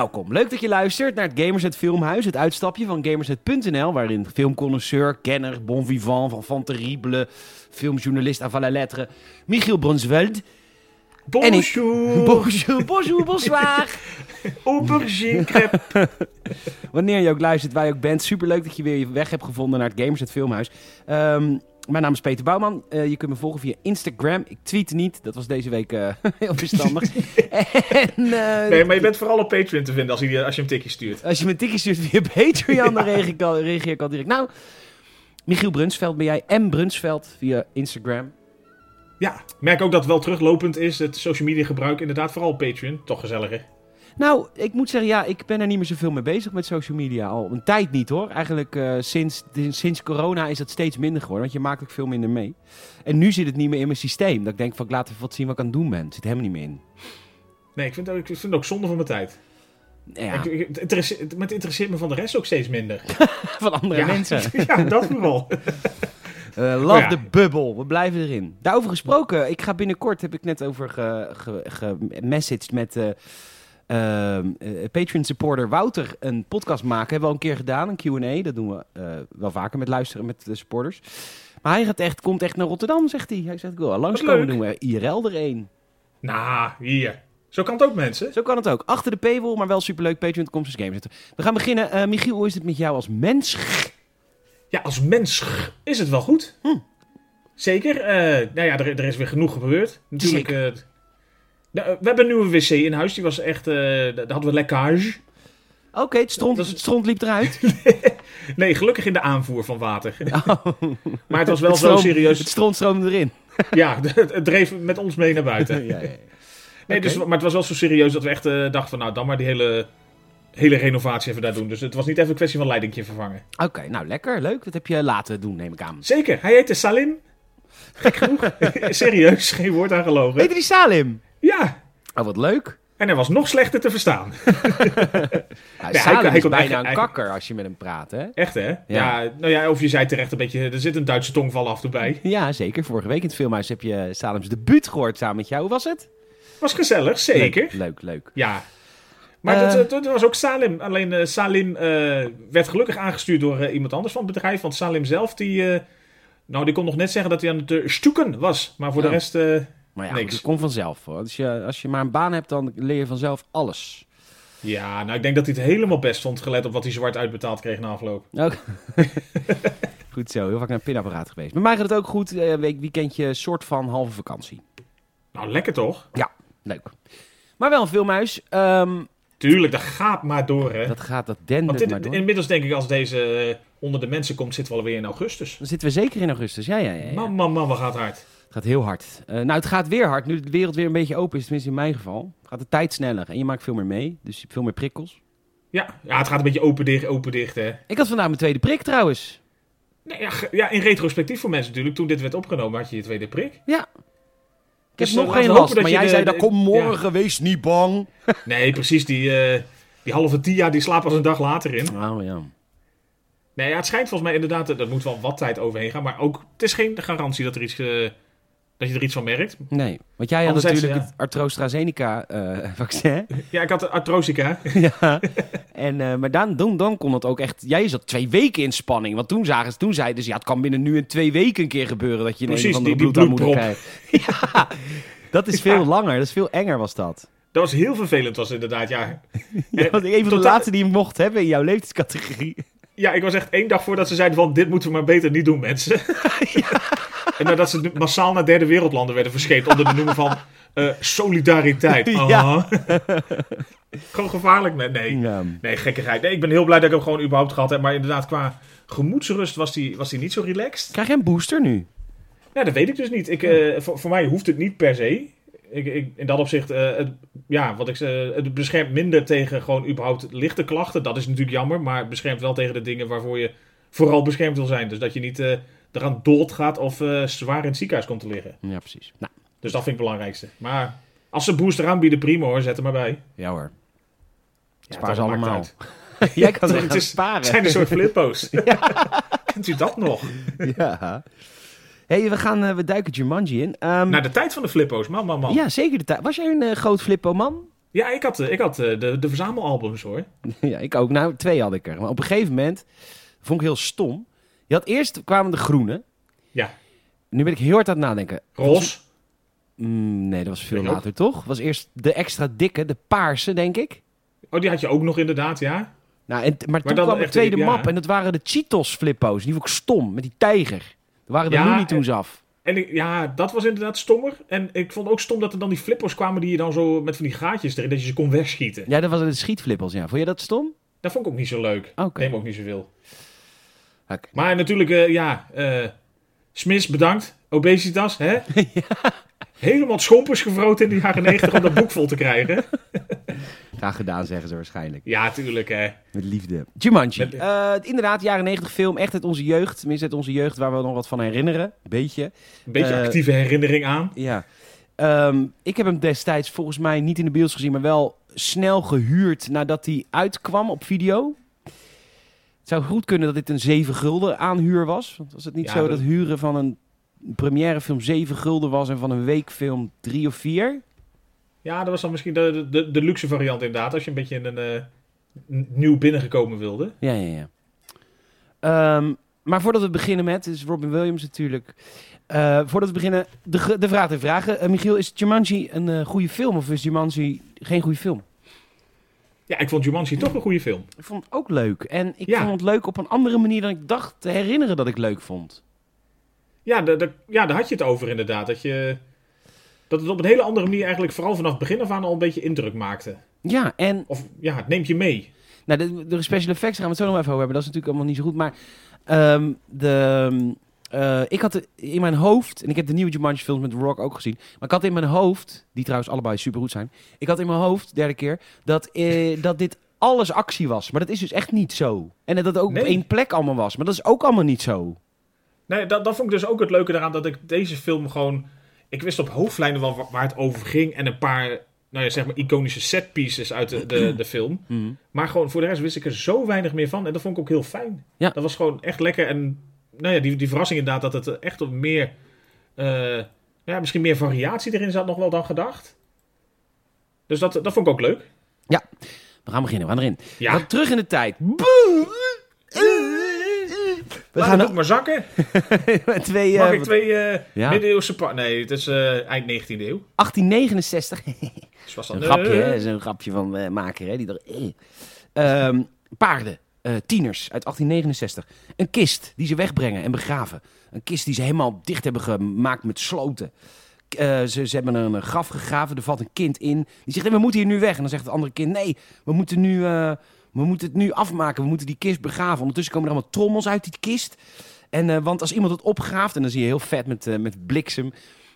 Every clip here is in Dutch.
Welkom. Leuk dat je luistert naar het Gamersnet Filmhuis, het uitstapje van Gamersnet.nl, waarin filmconnoisseur, kenner, bon vivant van Van Terrible, filmjournalist avant la lettre, Michiel Brunsveld. En ik- Bonjour. Bonjour, bonjour, bonsoir. Aubergine crepe. Wanneer je ook luistert, wij ook bent. Superleuk dat je weer je weg hebt gevonden naar het Gamersnet Filmhuis. Ehm, mijn naam is Peter Bouwman. Eh, je kunt me volgen via Instagram. Ik tweet niet. Dat was deze week eh, heel verstandig. en, eh, Nee, maar je bent vooral op Patreon te vinden als je, als je een tikje stuurt. Als je me een tikje stuurt via Patreon, dan reageer ik, al, direct. Nou, Michiel Brunsveld ben jij. M. Brunsveld via Instagram. Ja, ik merk ook dat het wel teruglopend is. Het social media gebruik inderdaad vooral Patreon. Toch gezelliger. Nou, ik moet zeggen, ja, ik ben er niet meer zoveel mee bezig met social media. Al een tijd niet hoor. Eigenlijk eh, sinds, sinds corona is dat steeds minder geworden. Want je maakt ook veel minder mee. En nu zit het niet meer in mijn systeem. Dat ik denk van, ik laat even wat zien wat ik aan het doen ben. Het zit helemaal niet meer in. Nee, ik vind, ik vind het ook zonde van mijn tijd. Ja, Ik, het, interesseert, maar het interesseert me van de rest ook steeds minder. van andere ja, mensen. ja, dat vooral. Eh, love ja. the bubble. We blijven erin. Daarover gesproken. Ik ga binnenkort, heb ik net over gemessaged ge, met eh eh, Patreon supporter Wouter een podcast maken. Hebben we al een keer gedaan, een Q&A. Dat doen we eh, wel vaker met luisteren met de supporters. Maar hij gaat echt, komt echt naar Rotterdam, zegt hij. Hij zegt, ik wil langskomen, doen we IRL er een. nou, hier. Zo kan het ook, mensen. Zo kan het ook. Achter de paywall, maar wel superleuk. Patreon.com slash games. We gaan beginnen. Eh, Michiel, hoe is het met jou als mens? Ja, als mens is het wel goed. Hm. Zeker. eh, nou ja, er, er is weer genoeg gebeurd. Natuurlijk. eh, we hebben een nieuwe wc in huis. Die was echt. eh, daar hadden we lekkage. Oké, het, stront, het stront liep eruit. Nee, gelukkig in de aanvoer van water. Oh. Maar het was wel Het zo serieus. Het stront stroomde erin. Ja, het, dreef met ons mee naar buiten. ja, ja, ja. Nee, dus, maar het was wel zo serieus dat we echt eh, dachten van nou, dan maar die hele, hele renovatie even daar doen. Dus het was niet even een kwestie van leidingje vervangen. Oké, nou lekker, leuk. Dat heb je laten doen, neem ik aan. Zeker, hij heette Salim. Gek genoeg. serieus, geen woord aan gelogen. Heette die Salim? Ja, Oh, wat leuk. en hij was nog slechter te verstaan. Hij is bijna echt- een hij- kakker als je met hem praat, hè? Echt hè? Ja. nou ja, of je zei terecht een beetje, er zit een Duitse tongval af en toe bij. Ja, zeker. Vorige week in het filmhuis heb je Salims debuut gehoord samen met jou. Hoe was het? Was gezellig, zeker. Leuk, leuk. leuk. Ja. Maar Eh. dat, dat was ook Salim. Alleen eh, Salim eh, werd gelukkig aangestuurd door eh, iemand anders van het bedrijf. Want Salim zelf, die, nou, die kon nog net zeggen dat hij aan het stoeken was. Maar voor de rest, eh, Maar ja, Niks. dat komt vanzelf. Hoor. Als, je, als je maar een baan hebt, dan leer je vanzelf alles. ja, nou, ik denk dat hij het helemaal best vond, gelet op wat hij zwart uitbetaald kreeg na afloop. Ook. goed zo, heel vaak naar een pinapparaat geweest. Bij mij gaat het ook goed. Eh, week, weekendje, soort van halve vakantie. Nou, lekker toch? Leuk. Maar wel een filmhuis. Ehm, Tuurlijk, dat gaat maar door, hè. dat gaat, dat dendert maar door. inmiddels denk ik, als deze eh, onder de mensen komt, zitten we alweer in augustus. Dan zitten we zeker in augustus. Ja, ja, ja. ja. Man, man, man, wat gaat hard. Het gaat heel hard. Eh, nou, het gaat weer hard. Nu de wereld weer een beetje open is, tenminste in mijn geval, gaat de tijd sneller. En je maakt veel meer mee. Dus je hebt veel meer prikkels. Ja, ja, het gaat een beetje open dicht, open dicht, hè. Ik had vandaag mijn tweede prik trouwens. Nee, ja, ja, in retrospectief voor mensen natuurlijk. Toen dit werd opgenomen, had je je tweede prik. Ja. Ik Dus, heb eh, nog laten geen last. Maar jij de- zei, de- kom morgen, wees niet bang. Nee, precies. Die, eh, die halve tia, die slaapt pas een dag later in. Oh ja. Nee, ja, het schijnt volgens mij inderdaad, eh, dat moet wel wat tijd overheen gaan. Maar ook, het is geen garantie dat, er iets, eh, dat je er iets van merkt. Nee, want jij had Anderzijds, natuurlijk ja. het AstraZeneca-vaccin. Ja, ik had de artrosica. ja. En, eh, maar dan, dan, dan kon het ook echt... Jij zat twee weken in spanning. Want toen, zagen ze, toen zeiden ze... Ja, het kan binnen nu en twee weken een keer gebeuren... dat je een, Precies, een die- die bloedarmoede krijgt. Ja, dat is veel Ja. langer. Dat is veel enger was dat. Dat was heel vervelend, was inderdaad. Ja, Ja, Eh, een van de laatste die je mocht hebben in jouw leeftijdscategorie. ja, ik was echt één dag voordat ze zeiden van, dit moeten we maar beter niet doen, mensen. En nadat ze massaal naar derde wereldlanden werden verscheept onder de noemer van eh, solidariteit. Ja. Aha. Gewoon gevaarlijk. Nee, nee. Ja. Nee, gekkigheid. Nee, ik ben heel blij dat ik hem gewoon überhaupt gehad heb. Maar inderdaad, qua gemoedsrust was die, was die niet zo relaxed. Krijg je een booster nu? Nou, dat weet ik dus niet. Ik, eh, voor, voor mij hoeft het niet per se. Ik, ik, in dat opzicht, eh, het, ja, wat ik het beschermt minder tegen gewoon überhaupt lichte klachten. Dat is natuurlijk jammer, maar het beschermt wel tegen de dingen waarvoor je vooral beschermd wil zijn. Dus dat je niet eraan doodgaat of eh, zwaar in het ziekenhuis komt te liggen. Ja, precies. Nou, Dus dat vind ik het belangrijkste. Maar als ze booster aanbieden, prima hoor, zet er maar bij. ja hoor. Ja, Spaar ze allemaal. Jij kan er Het is- sparen. Het zijn een soort flippo's. Kent u dat nog? Ja. hey, we, gaan, eh, we duiken Jumanji in. Ehm, Naar de tijd van de flippo's, man, man, man. ja, zeker de tijd. Was jij een eh, groot flippo-man? Ja, ik had, ik had de, de verzamelalbums hoor. ja, ik ook. Nou, twee had ik er. Maar op een gegeven moment vond ik heel stom. Je had eerst kwamen de groene. Ja. Nu ben ik heel hard aan het nadenken. Ros. Mm, nee, dat was veel ook. later, toch? Was eerst de extra dikke, de paarse, denk ik. Oh, die had je ook nog inderdaad, ja. Nou, en, maar, toen kwam de tweede map en dat waren de Cheetos flippo's. Die vond ik stom, met die tijger. Er waren de Ja, Looney Tunes af. En ik, ja, dat was inderdaad stommer. En ik vond ook stom dat er dan die flippers kwamen die je dan zo met van die gaatjes erin, dat je ze kon wegschieten. Ja, dat waren de schietflippers, ja. Vond je dat stom? Dat vond ik ook niet zo leuk. Oké. Neem ook niet zoveel. Maar natuurlijk, eh, ja, eh Smits, bedankt. Obesitas, hè? Helemaal schompers gevroten in de jaren 90 om dat boek vol te krijgen. Graag gedaan, zeggen ze waarschijnlijk. Ja, tuurlijk, hè. Met liefde. Jumanji. Met- Eh, inderdaad, jaren 90 film. Echt uit onze jeugd. Tenminste, uit onze jeugd waar we nog wat van herinneren. Beetje. Een beetje actieve herinnering aan. Ja. Ehm, ik heb hem destijds volgens mij niet in de bios gezien, maar wel snel gehuurd nadat hij uitkwam op video. Het zou goed kunnen dat dit een 7 gulden aanhuur was. Want was het niet Ja, zo dat- dat huren van een premièrefilm 7 gulden was en van een weekfilm 3 of 4? Ja, dat was dan misschien de, de, de luxe variant inderdaad. Als je een beetje in een eh, nieuw binnengekomen wilde. Ja, ja, ja. Ehm, maar voordat we beginnen met, is Robin Williams natuurlijk. Eh, voordat we beginnen, de, de vraag te vragen. Eh, Michiel, is Jumanji een goede film of is Jumanji geen goede film? Ja, ik vond Jumanji toch een goede film. Ik vond het ook leuk. En ik Ja. vond het leuk op een andere manier dan ik dacht te herinneren dat ik leuk vond. Ja, da- da- ja, daar had je het over inderdaad. Dat, je, dat het op een hele andere manier eigenlijk vooral vanaf het begin af aan al een beetje indruk maakte. Ja, en Of ja, het neemt je mee. nou, de, de special effects gaan we het zo nog even over hebben. Dat is natuurlijk allemaal niet zo goed. Maar ehm, de, eh, ik had in mijn hoofd, en ik heb de nieuwe Jumanji films met The Rock ook gezien. Maar ik had in mijn hoofd, die trouwens allebei supergoed zijn. Ik had in mijn hoofd, derde keer, dat, eh, dat dit alles actie was. Maar dat is dus echt niet zo. En dat het ook Nee. op één plek allemaal was. Maar dat is ook allemaal niet zo. Nee, dat, dat vond ik dus ook het leuke eraan dat ik deze film gewoon. Ik wist op hoofdlijnen wel wa- waar het over ging. En een paar, nou ja, zeg maar, iconische setpieces uit de, de, de film. Maar gewoon voor de rest wist ik er zo weinig meer van. En dat vond ik ook heel fijn. Ja. Dat was gewoon echt lekker. En nou ja, die, die verrassing inderdaad dat het echt op meer. eh, ja, misschien meer variatie erin zat nog wel dan gedacht. Dus dat, dat vond ik ook leuk. We gaan beginnen, we gaan erin. We Ja, gaan terug in de tijd. We laat gaan ook maar zakken. twee, Mag eh, ik twee eh Ja. middeleeuwse... Nee, het is eind 19e eeuw. 1869. Dus was Een dat, grapje, hè? Zo'n grapje van maker, hè? Die er, eh. Ehm, paarden, eh, tieners uit 1869. Een kist die ze wegbrengen en begraven. Een kist die ze helemaal dicht hebben gemaakt met sloten. Eh, ze, ze hebben een graf gegraven, er valt een kind in. Die zegt, we moeten hier nu weg. En dan zegt het andere kind, nee, we moeten, nu, eh, we moeten het nu afmaken. We moeten die kist begraven. Ondertussen komen er allemaal trommels uit die kist. En, want als iemand het opgraaft, en dan zie je heel vet met, met bliksem...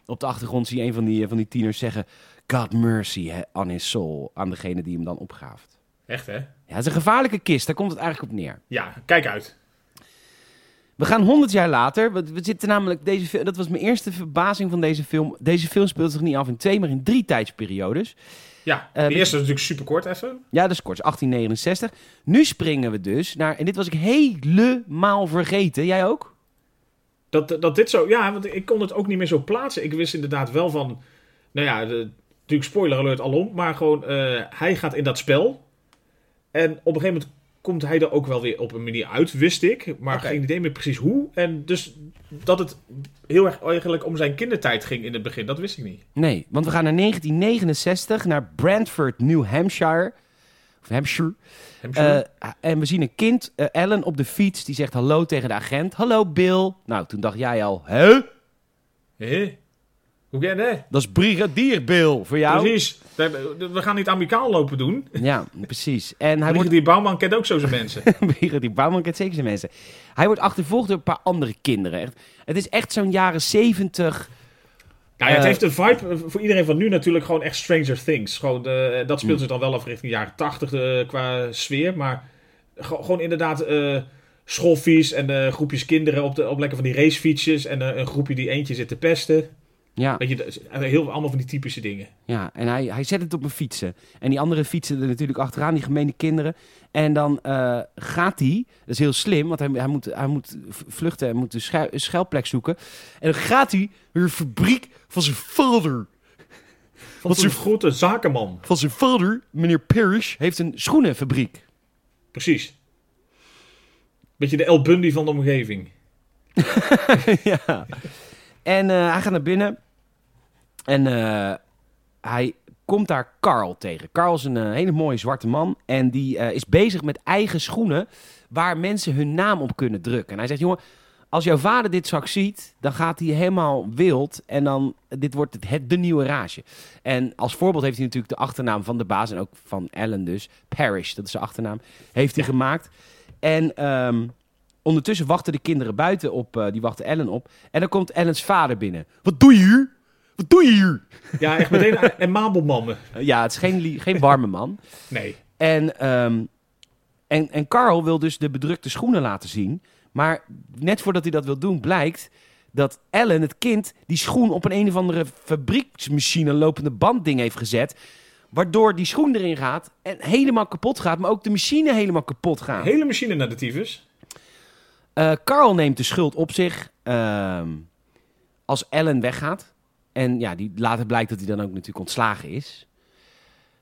Op de achtergrond zie je een van die, van die tieners zeggen... God mercy on his soul. Aan degene die hem dan opgraaft. Echt, hè? Ja, het is een gevaarlijke kist. Daar komt het eigenlijk op neer. Ja, kijk uit. We gaan 100 jaar later. We, we zitten namelijk deze Dat was mijn eerste verbazing van deze film. Deze film speelt zich niet af in twee, maar in drie tijdsperiodes. Ja, Eh, de eerste is natuurlijk super kort even. Ja, dat is kort. 1869. Nu springen we dus naar. En dit was ik helemaal vergeten. Jij ook? Dat, dat dit zo... Ja, want ik kon het ook niet meer zo plaatsen. Ik wist inderdaad wel van... Nou ja, de, natuurlijk spoiler alert alom. Maar gewoon, eh, hij gaat in dat spel. En op een gegeven moment komt hij er ook wel weer op een manier uit, wist ik. Maar geen idee meer precies hoe. En dus dat het heel erg eigenlijk om zijn kindertijd ging in het begin, dat wist ik niet. Nee, want we gaan naar 1969, naar Brantford, New Hampshire. Of Hampshire. Zo? Eh, en we zien een kind, eh, Ellen, op de fiets. Die zegt hallo tegen de agent. Hallo Bill. Nou, toen dacht jij al, hè? Hé? Hoe ken je dat? Dat is brigadier Bill voor jou. Precies. We gaan niet amicaal lopen doen. Ja, precies. En hij wordt die Bouwman kent ook zo zijn mensen. brigadier Bouwman kent zeker zijn mensen. Hij wordt achtervolgd door een paar andere kinderen. Het is echt zo'n jaren zeventig. Nou ja, het Eh, heeft een vibe eh, voor iedereen van nu natuurlijk gewoon echt Stranger Things. Gewoon, eh, dat speelt zich dan wel af richting jaren 80 eh, qua sfeer. Maar ge- gewoon inderdaad schoolfiets en groepjes kinderen op, de, op lekker van die racefietsjes. En een groepje die eentje zit te pesten. Ja, Weet je, eh, heel, allemaal van die typische dingen. ja, en hij, hij zet het op een fietsen. En die andere fietsen er natuurlijk achteraan, die gemene kinderen. En dan eh, gaat hij, dat is heel slim, want hij, hij, moet, hij moet vluchten en moet een schuil- een schuilplek zoeken. En dan gaat hij naar de fabriek van zijn vader. Van ze- grote zakenman. Van zijn vader, meneer Parrish, heeft een schoenenfabriek. Precies. Beetje de El Bundy van de omgeving. ja. En eh, hij gaat naar binnen. En eh, hij komt daar Carl tegen. Carl is een eh, hele mooie zwarte man. En die eh, is bezig met eigen schoenen waar mensen hun naam op kunnen drukken. En hij zegt, jongen, als jouw vader dit straks ziet, dan gaat hij helemaal wild. En dan, dit wordt het, het de nieuwe rage. En als voorbeeld heeft hij natuurlijk de achternaam van de baas. En ook van Ellen dus. Parrish, dat is zijn achternaam. Heeft hij gemaakt. En ehm, ondertussen wachten de kinderen buiten op. die wachten Ellen op. En dan komt Ellens vader binnen. Wat doe je hier? Wat doe je hier? Ja, echt meteen en Mabelmannen. Eh, ja, het is geen, warme man. Nee. En, ehm, en, en Carl wil dus de bedrukte schoenen laten zien. Maar net voordat hij dat wil doen, blijkt dat Ellen, het kind, die schoen op een een of andere fabrieksmachine lopende bandding heeft gezet. Waardoor die schoen erin gaat en helemaal kapot gaat, maar ook de machine helemaal kapot gaat. Hele machine naar de tyfus. Eh, Carl neemt de schuld op zich ehm, als Ellen weggaat. En ja, die, later blijkt dat hij dan ook natuurlijk ontslagen is.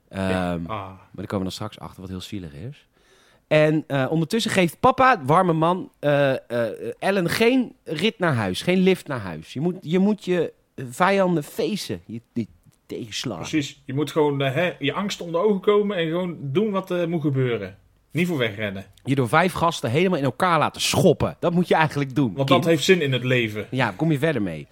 Ehm, Ja. Ah. Maar daar komen we dan straks achter, wat heel zielig is. En eh, ondertussen geeft papa, warme man, eh, eh, Ellen geen rit naar huis. Geen lift naar huis. Je moet je, moet je vijanden feesten. Je, die tegenslagen. Precies. Je moet gewoon hè, je angst onder ogen komen en gewoon doen wat er moet gebeuren. Niet voor wegrennen. Je door vijf gasten helemaal in elkaar laten schoppen. Dat moet je eigenlijk doen. Want kind. dat heeft zin in het leven. Ja, kom je verder mee.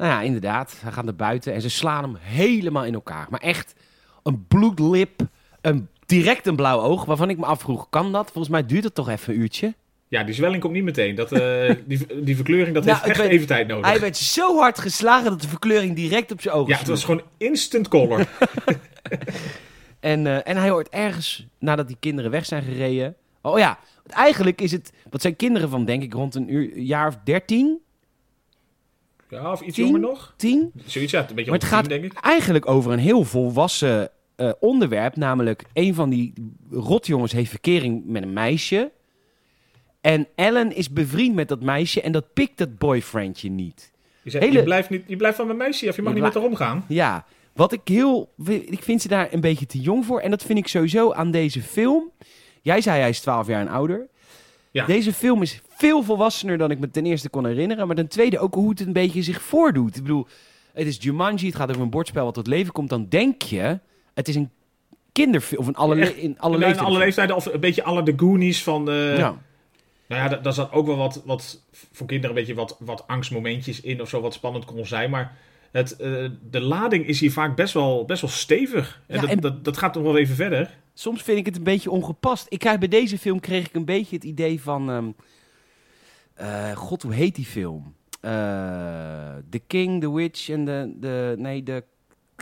Nou ja, inderdaad. Hij gaat naar buiten en ze slaan hem helemaal in elkaar. Maar echt een bloedlip, een, direct een blauw oog. Waarvan ik me afvroeg, kan dat? Volgens mij duurt het toch even een uurtje. Ja, die zwelling komt niet meteen. Dat, eh, die, die verkleuring dat Nou, heeft echt even tijd nodig. Hij werd zo hard geslagen dat de verkleuring direct op zijn ogen Ja, het was gewoon instant color. En, eh, en hij hoort ergens, nadat die kinderen weg zijn gereden... Oh ja, eigenlijk is het... Wat zijn kinderen van, denk ik, rond een uur, jaar of dertien? Ja, of iets Tien? jonger nog. Tien? Zoiets, ja, een beetje Maar het gaat denk ik. eigenlijk over een heel volwassen eh, onderwerp. Namelijk, een van die rotjongens heeft verkering met een meisje. En Ellen is bevriend met dat meisje en dat pikt dat boyfriendje niet. Je, zegt, hele- je, blijft niet, je blijft van mijn meisje af, je mag Je niet met haar omgaan. Ja, wat ik heel... Ik vind ze daar een beetje te jong voor. En dat vind ik sowieso aan deze film. Jij zei hij is 12 jaar en ouder. Ja. Deze film is veel volwassener dan ik me ten eerste kon herinneren. Maar ten tweede ook hoe het een beetje zich voordoet. Ik bedoel, het is Jumanji, het gaat over een bordspel wat tot leven komt. Dan denk je, het is een kinderfilm. Of een alle, in alle En in leeftijden. alle leeftijden, of een beetje alle de Goonies van... eh, Ja. Nou ja, da- daar zat ook wel wat, wat voor kinderen een beetje wat, wat angstmomentjes in of zo, wat spannend kon zijn. Maar het, eh, de lading is hier vaak best wel, best wel stevig. En, Ja, dat, en- Dat, dat gaat nog wel even verder. Soms vind ik het een beetje ongepast. Ik krijg bij deze film kreeg ik een beetje het idee van... ehm, eh, God, hoe heet die film? Eh, The King, The Witch en de... de nee, de...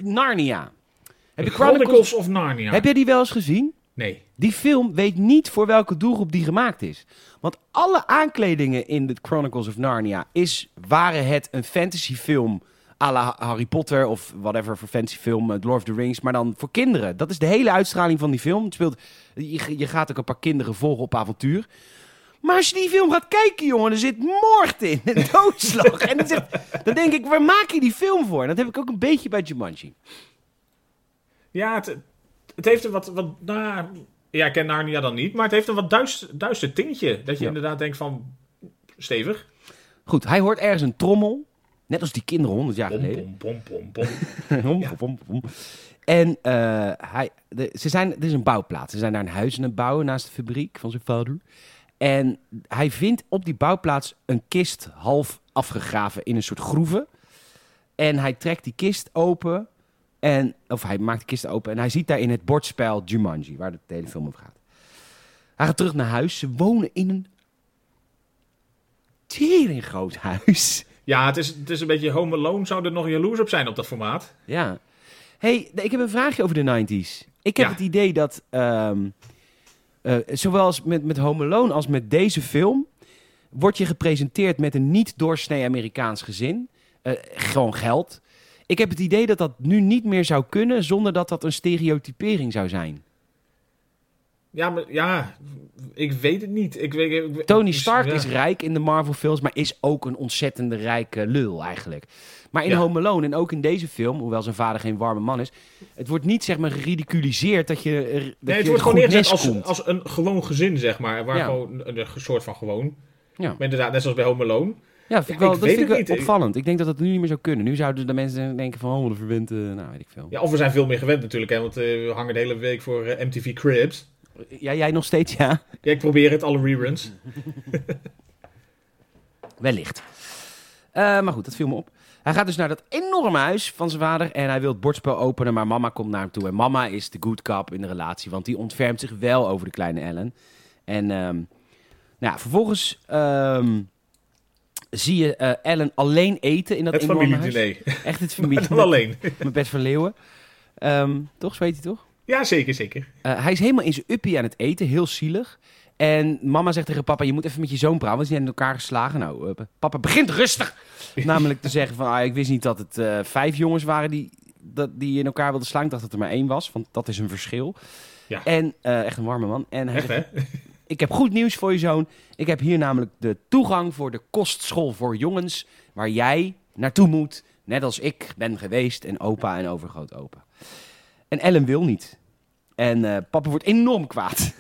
Narnia. Heb je Chronicles... Chronicles of Narnia. Heb jij die wel eens gezien? Nee. Die film weet niet voor welke doelgroep die gemaakt is. Want alle aankledingen in The Chronicles of Narnia is, waren het een fantasyfilm à la Harry Potter of whatever voor fantasyfilm, eh, Lord of the Rings, maar dan voor kinderen. Dat is de hele uitstraling van die film. Het speelt, je, je gaat ook een paar kinderen volgen op avontuur. Maar als je die film gaat kijken, jongen, er zit moord in. En doodslag. en dan, zegt, dan denk ik, waar maak je die film voor? En dat heb ik ook een beetje bij Jumanji. Ja, het, het heeft een wat... wat nou, ja, ik ken Narnia dan niet, maar het heeft een wat duister, duister tintje. Dat je Ja. inderdaad denkt van... Stevig. Goed, hij hoort ergens een trommel. Net als die kinderen honderd jaar Pom, geleden. pom, pom, pom, pom. Pom, Ja. pom, pom. En eh, hij, de, ze zijn, er is een bouwplaats. Ze zijn daar een huis aan het bouwen naast de fabriek van zijn vader. En hij vindt op die bouwplaats een kist half afgegraven in een soort groeve. En hij trekt die kist open. En, of hij maakt de kist open en hij ziet daarin het bordspel Jumanji, waar de hele film over gaat. Hij gaat terug naar huis. Ze wonen in een tering groot huis. Ja, het is, het is een beetje Home Alone. Zou er nog jaloers op zijn op dat formaat? Ja. hey, ik heb een vraagje over de 90s. Ik heb Ja. het idee dat, ehm, eh, zowel als met, met Home Alone als met deze film, word je gepresenteerd met een niet doorsnee Amerikaans gezin. Eh, gewoon geld. Ik heb het idee dat dat nu niet meer zou kunnen zonder dat dat een stereotypering zou zijn. Ja, maar ja, ik weet het niet. Ik weet, ik- Tony Stark ja. is rijk in de Marvel films, maar is ook een ontzettende rijke lul eigenlijk. Maar in Ja. Home Alone en ook in deze film, hoewel zijn vader geen warme man is, het wordt niet zeg maar geridiculiseerd dat je dat Nee, het je wordt gewoon neergezet als, als een gewoon gezin, zeg maar. Waar Ja. gewoon een, soort van gewoon. Ja. Maar inderdaad, net zoals bij Home Alone. Ja, vind ik Ja, wel, ik dat vind ik niet. opvallend. Ik denk dat dat nu niet meer zou kunnen. Nu zouden de mensen denken van, oh, verwend, eh, nou weet ik veel. Ja, of we zijn veel meer gewend natuurlijk, hè, want eh, we hangen de hele week voor eh, MTV Cribs. Ja, jij nog steeds, ja? Ja, ik probeer het, alle reruns. Wellicht. Eh, maar goed, dat viel me op. Hij gaat dus naar dat enorme huis van zijn vader en hij wil het bordspel openen, maar mama komt naar hem toe. En mama is de good cop in de relatie, want die ontfermt zich wel over de kleine Ellen. En ehm, nou ja, vervolgens ehm, zie je eh, Ellen alleen eten in dat Het enorme huis. familiediner. Echt het Maar familie. dan alleen. Met Bert van Leeuwen. Ehm, toch, zo heet hij toch? Ja, zeker, zeker. Eh, hij is helemaal in zijn uppie aan het eten, heel zielig. En mama zegt tegen papa, je moet even met je zoon praten, want ze zijn in elkaar geslagen. Nou, eh, papa begint rustig. Namelijk te zeggen van, ah, ik wist niet dat het eh, vijf jongens waren die, dat, die in elkaar wilden slaan. Ik dacht dat er maar één was, want dat is een verschil. Ja. En echt een warme man. En hij Echt, zegt, hè? ik heb goed nieuws voor je zoon. Ik heb hier namelijk de toegang voor de kostschool voor jongens, waar jij naartoe moet. Net als ik ben geweest en opa en overgrootopa. En Ellen wil niet. En eh, papa wordt enorm kwaad.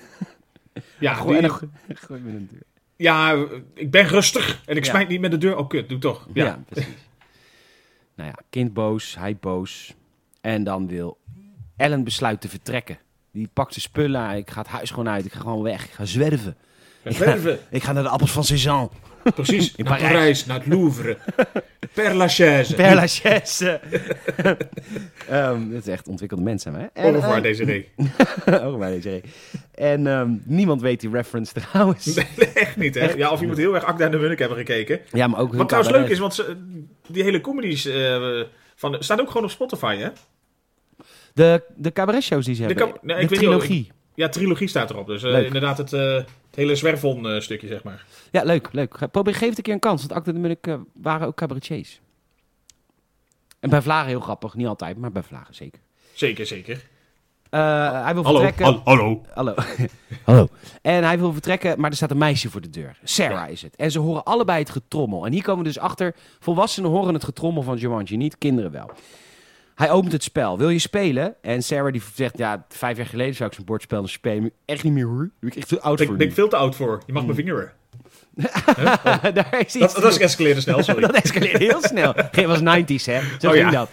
Ja, Gooi- en die- dan gooi- gooi met een deur. ja, ik ben rustig en ik Ja. smijt niet met de deur. Oh, kut, doe toch. Ja, Ja. precies. nou ja, kind boos, hij boos. En dan wil Ellen besluit te vertrekken. Die pakt zijn spullen, ik ga het huis gewoon uit, ik ga gewoon weg, ik ga zwerven. Zwerven. Ik ga naar de appels van Cézanne. Precies. In naar Parijs. Parijs. naar het Louvre. Père Lachaise. Père Lachaise. Ehm, dat is echt ontwikkelde mensen, hè? Au revoir, eh, Desiree. Revoir, Desiree. En ehm, niemand weet die reference trouwens. Nee, echt niet, hè? Ja, of je moet heel erg Akda en de Munnik hebben gekeken. Ja, maar ook Wat trouwens leuk cabaret. is, want ze, die hele comedies eh van, staat ook gewoon op Spotify, hè? De, de cabaretshows die ze De hebben. nee, de ik weet niet, trilogie. Ja, trilogie staat erop. Dus eh, inderdaad het, eh, het hele zwerfon-stukje, zeg maar. Ja, leuk, leuk. Ga- Probeer, geef het een keer een kans, want Acte de Munnik eh, waren ook cabaretiers. En bij Vlagen heel grappig, niet altijd, maar bij Vlagen zeker. Zeker, zeker. Eh, hij wil Hallo, vertrekken. hal- hallo. Hallo. Hallo. En hij wil vertrekken, maar er staat een meisje voor de deur. Sarah is het. En ze horen allebei het getrommel. En hier komen we dus achter, volwassenen horen het getrommel van Jumanji niet, kinderen wel. Hij opent het spel. Wil je spelen? En Sarah die zegt, ja, vijf jaar geleden zou ik zo'n bordspel nog spelen. maar Echt niet meer hoor. Ben ik echt te oud Ik voor ben ik veel te oud voor. Je mag me vingeren. Daar is iets Dat, dat is escaleerde snel, sorry. dat escaleerde heel snel. Geen was 90s, hè? Zo Oh, ging ja. dat.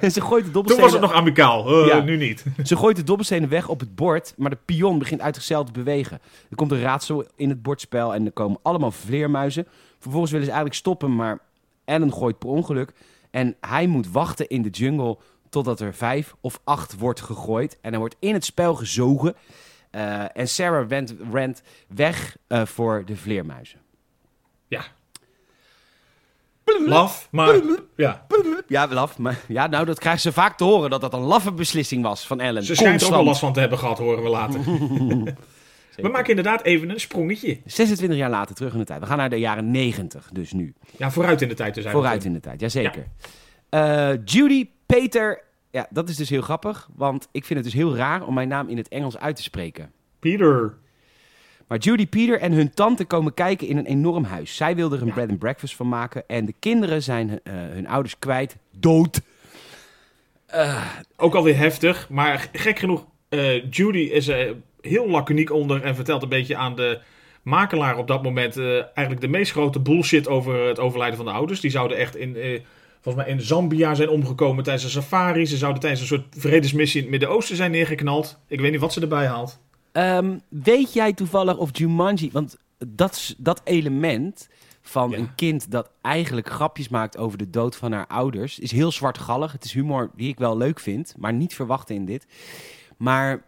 en ze gooit de Toen dobbelstenen... was het nog amicaal. Eh, Ja. Nu niet. Ze gooit de dobbelstenen weg op het bord, maar de pion begint uit zichzelf te bewegen. Er komt een raadsel in het bordspel en er komen allemaal vleermuizen. Vervolgens willen ze eigenlijk stoppen, maar Ellen gooit per ongeluk. En hij moet wachten in de jungle totdat er vijf of acht wordt gegooid. En hij wordt in het spel gezogen. Eh, en Sarah rent, rent weg eh, voor de vleermuizen. Ja. Laf, maar... Ja. Ja, laf. Maar, ja, nou, dat krijgen ze vaak te horen, dat dat een laffe beslissing was van Ellen. Ze schijnt er ook wel Constant. last van te hebben gehad, horen we later. We maken inderdaad even een sprongetje. 26 jaar later terug in de tijd. We gaan naar de jaren 90, dus nu. Ja, vooruit in de tijd te zijn. Vooruit in de tijd, jazeker. Eh Judy, Peter, ja, dat is dus heel grappig. Want ik vind het dus heel raar om mijn naam in het Engels uit te spreken. Peter. Maar Judy, Peter en hun tante komen kijken in een enorm huis. Zij wilden er een Ja. bread and breakfast van maken. En de kinderen zijn eh, hun ouders kwijt. Dood. Ook alweer heftig, maar gek genoeg, eh, Judy is er heel laconiek onder en vertelt een beetje aan de makelaar op dat moment eh, eigenlijk de meest grote bullshit over het overlijden van de ouders. Die zouden echt in, eh, volgens mij in Zambia zijn omgekomen tijdens een safari. Ze zouden tijdens een soort vredesmissie in het Midden-Oosten zijn neergeknald. Ik weet niet wat ze erbij haalt. Ehm, weet jij toevallig of Jumanji... Want dat, dat element van Ja. een kind dat eigenlijk grapjes maakt over de dood van haar ouders... is heel zwartgallig. Het is humor die ik wel leuk vind, maar niet verwachten in dit. Maar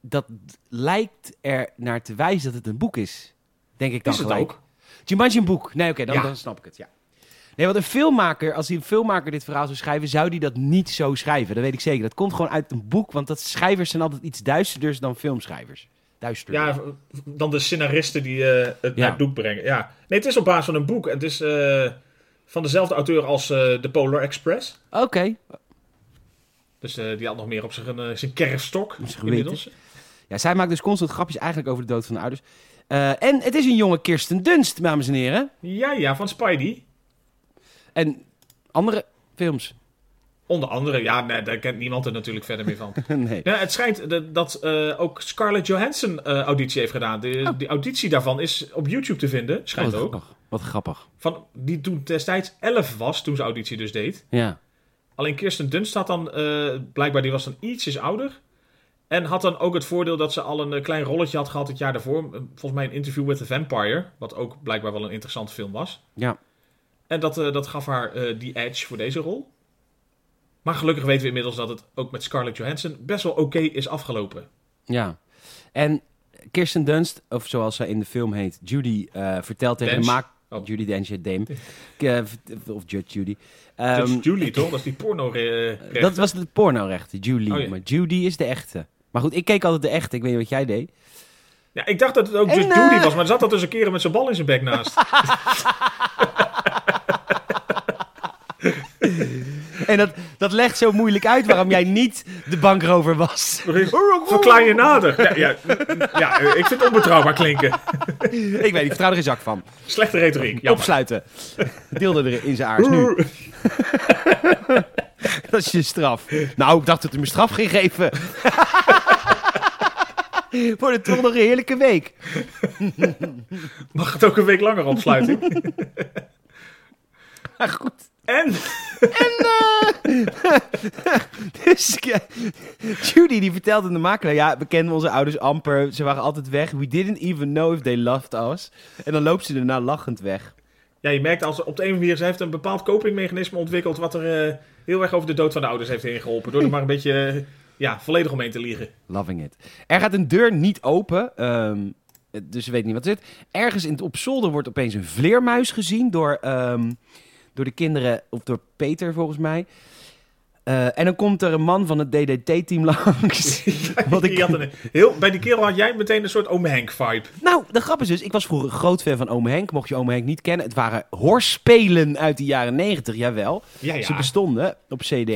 dat lijkt er naar te wijzen dat het een boek is. Denk ik dan Is het gelijk. ook? Jumanji een boek? Nee, oké, dan, Ja. dan snap ik het, ja. Nee, want een filmmaker, als die een filmmaker dit verhaal zou schrijven, zou die dat niet zo schrijven. Dat weet ik zeker. Dat komt gewoon uit een boek, want dat schrijvers zijn altijd iets duisterders dan filmschrijvers. Duisterder. Ja, dan de scenaristen die eh, het Ja. naar het doek brengen. Ja. Nee, het is op basis van een boek. Het is eh, van dezelfde auteur als eh The Polar Express. Oké. Dus eh, die had nog meer op zich een, eh, zijn kerfstok zijn inmiddels. Ja, zij maakt dus constant grapjes eigenlijk over de dood van de ouders. Eh, en het is een jonge Kirsten Dunst, dames en heren. Ja, ja, van Spidey. En andere films. Onder andere, ja, nee, daar kent niemand er natuurlijk verder meer van. nee. Ja, het schijnt dat, dat ook Scarlett Johansson eh, auditie heeft gedaan. De, Oh. Die auditie daarvan is op YouTube te vinden, schijnt Wat ook. grappig. Wat grappig. Van, die toen destijds 11 was, toen ze auditie dus deed. Ja. Alleen Kirsten Dunst had dan, eh, blijkbaar die was dan ietsjes ouder. En had dan ook het voordeel dat ze al een eh, klein rolletje had gehad het jaar daarvoor. Volgens mij een interview with the Vampire. Wat ook blijkbaar wel een interessante film was. Ja. En dat, eh, dat gaf haar die edge voor deze rol. Maar gelukkig weten we inmiddels dat het ook met Scarlett Johansson best wel oké is afgelopen. Ja. En Kirsten Dunst, of zoals zij in de film heet, Judy, vertelt tegen de maak... Oh. Judy Dench, Dame. Eh, of Judge Judy. Dat is Ehm, Julie toch? Dat is die porno eh, dat was de pornorechte, Julie. Oh, ja. Maar Judy is de echte. Maar goed, ik keek altijd de echte. Ik weet niet wat jij deed. Ja, ik dacht dat het ook En, dus eh, Judy was, maar zat dat dus een keer met zijn bal in zijn bek naast. En dat, dat legt zo moeilijk uit waarom jij niet de bankrover was. Nog eens, Verklaar je nader. Ja, ja, ja, eh, ik vind het onbetrouwbaar klinken. ik weet niet, vertrouw er geen zak van. Slechte retoriek. Jammer. Opsluiten. Deelde er in zijn aars nu. Dat is je straf. Nou, ik dacht dat u me straf ging geven. Wordt het toch nog een heerlijke week. Mag het ook een week langer opsluiting? Maar goed. En Dus, ja, Judy die vertelde in de makelaar, ja, we kennen onze ouders amper. Ze waren altijd weg. We didn't even know if they loved us. En dan loopt ze daarna lachend weg. ja, je merkt als op de een manier, ze heeft een bepaald copingmechanisme ontwikkeld wat er eh, heel erg over de dood van de ouders heeft heen geholpen. Door er maar een beetje eh, ja, volledig omheen te liegen. Loving it. Er gaat een deur niet open. ehm, dus ze weet niet wat het is. Ergens in het, op zolder wordt opeens een vleermuis gezien door, ehm, door de kinderen, of door Peter volgens mij. Eh, en dan komt er een man van het DDT-team langs. Wat ik- had een, heel, bij die kerel had jij meteen een soort Oom Henk vibe. Nou, de grap is dus, ik was vroeger een groot fan van Ome Henk. Mocht je Ome Henk niet kennen, het waren hoorspelen uit de jaren negentig, jawel. Ja, ja. Ze bestonden op CD.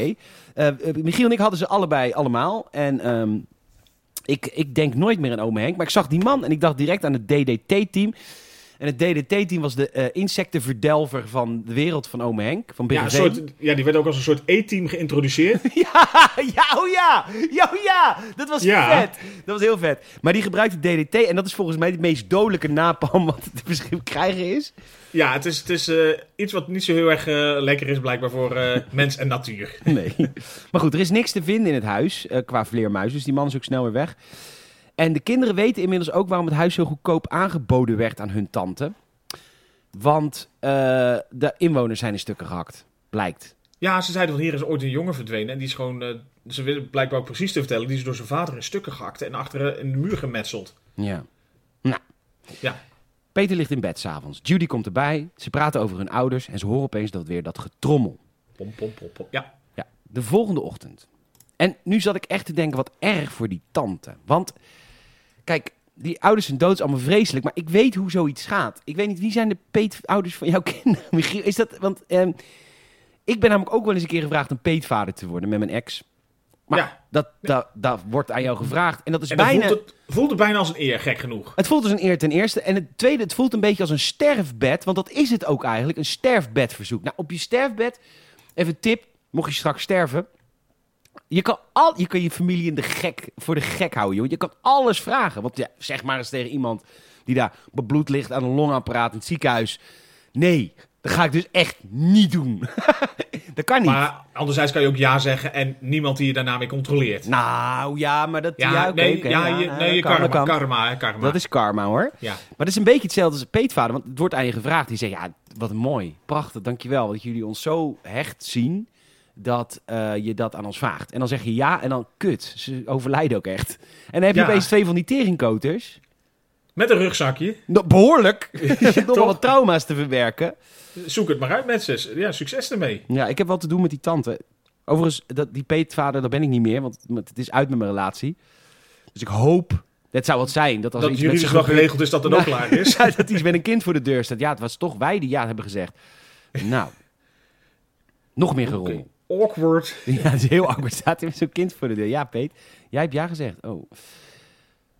Eh, Michiel en ik hadden ze allebei allemaal. En ehm, ik, ik denk nooit meer aan Ome Henk. Maar ik zag die man en ik dacht direct aan het DDT-team. En het DDT-team was de eh, insectenverdelver van de wereld van Ome Henk. Van Ja, soort, ja, die werd ook als een soort E-team geïntroduceerd. Ja, ja, oh ja, ja, oh ja, dat was Ja. vet. Dat was heel vet. Maar die gebruikte DDT en dat is volgens mij het meest dodelijke napalm wat te beschik- krijgen is. Ja, het is, het is eh, iets wat niet zo heel erg eh, lekker is blijkbaar voor mens en natuur. Nee. Maar goed, er is niks te vinden in het huis qua vleermuis, dus die man is ook snel weer weg. En de kinderen weten inmiddels ook waarom het huis zo goedkoop aangeboden werd aan hun tante. Want eh, de inwoners zijn in stukken gehakt, blijkt. Ja, ze zeiden van hier is ooit een jongen verdwenen. En die is gewoon, eh, ze willen blijkbaar ook precies te vertellen, die is door zijn vader in stukken gehakt en achter eh, in de muur gemetseld. Ja. Nou. Ja. Peter ligt in bed s'avonds. Judy komt erbij. Ze praten over hun ouders en ze horen opeens dat weer dat getrommel. Pom, pom, pom, pom. Ja, Ja, de volgende ochtend. En nu zat ik echt te denken, wat erg voor die tante. Want, kijk, die ouders zijn dood, is allemaal vreselijk. Maar ik weet hoe zoiets gaat. Ik weet niet, wie zijn de peetouders van jouw kinderen? Michiel, is dat, want ehm, ik ben namelijk ook wel eens een keer gevraagd een peetvader te worden met mijn ex. Maar Ja. dat, dat, dat wordt aan jou gevraagd. En dat is en bijna... voelt het, voelt het bijna als een eer, gek genoeg. Het voelt als een eer ten eerste. En het tweede, het voelt een beetje als een sterfbed. Want dat is het ook eigenlijk, een sterfbedverzoek. Nou, op je sterfbed, even tip, mocht je straks sterven. Je kan, al, je kan je familie in de gek, voor de gek houden, joh. Je kan alles vragen. Want ja, zeg maar eens tegen iemand die daar bebloed ligt aan een longapparaat in het ziekenhuis. Nee, dat ga ik dus echt niet doen. dat kan niet. Maar anderzijds kan je ook ja zeggen en niemand die je daarna mee controleert. Nou, ja, maar dat... Ja, Ja, oké, nee, ja, ja, je, ja, nee, je karma, karma, hè, karma. Dat is karma, hoor. Ja. Maar dat is een beetje hetzelfde als een peetvader. Want het wordt aan je gevraagd. Die zegt, ja, wat mooi. Prachtig, dankjewel. Dat jullie ons zo hecht zien dat eh, je dat aan ons vraagt. En dan zeg je ja en dan kut. Ze overlijden ook echt. En dan heb je Ja. opeens twee van die teringkoters. Met een rugzakje. Behoorlijk. Nog toch? wat trauma's te verwerken. Zoek het maar uit met zes. Ja, succes ermee. Ja, ik heb wel te doen met die tante. Overigens, dat, die peetvader, daar ben ik niet meer. Want het is uit met mijn relatie. Dus ik hoop... Het zou wat zijn dat als Dat iets met juridisch ze wel gebeurt- geregeld is dat het ook Nou, klaar is. Dat iets met een kind voor de deur staat. Ja, het was toch wij die ja hebben gezegd. Nou, nog meer gerol. Oké. Awkward. Ja, het is heel awkward. Staat er met zo'n kind voor de deur. Ja, Peet, jij hebt ja gezegd. Oh.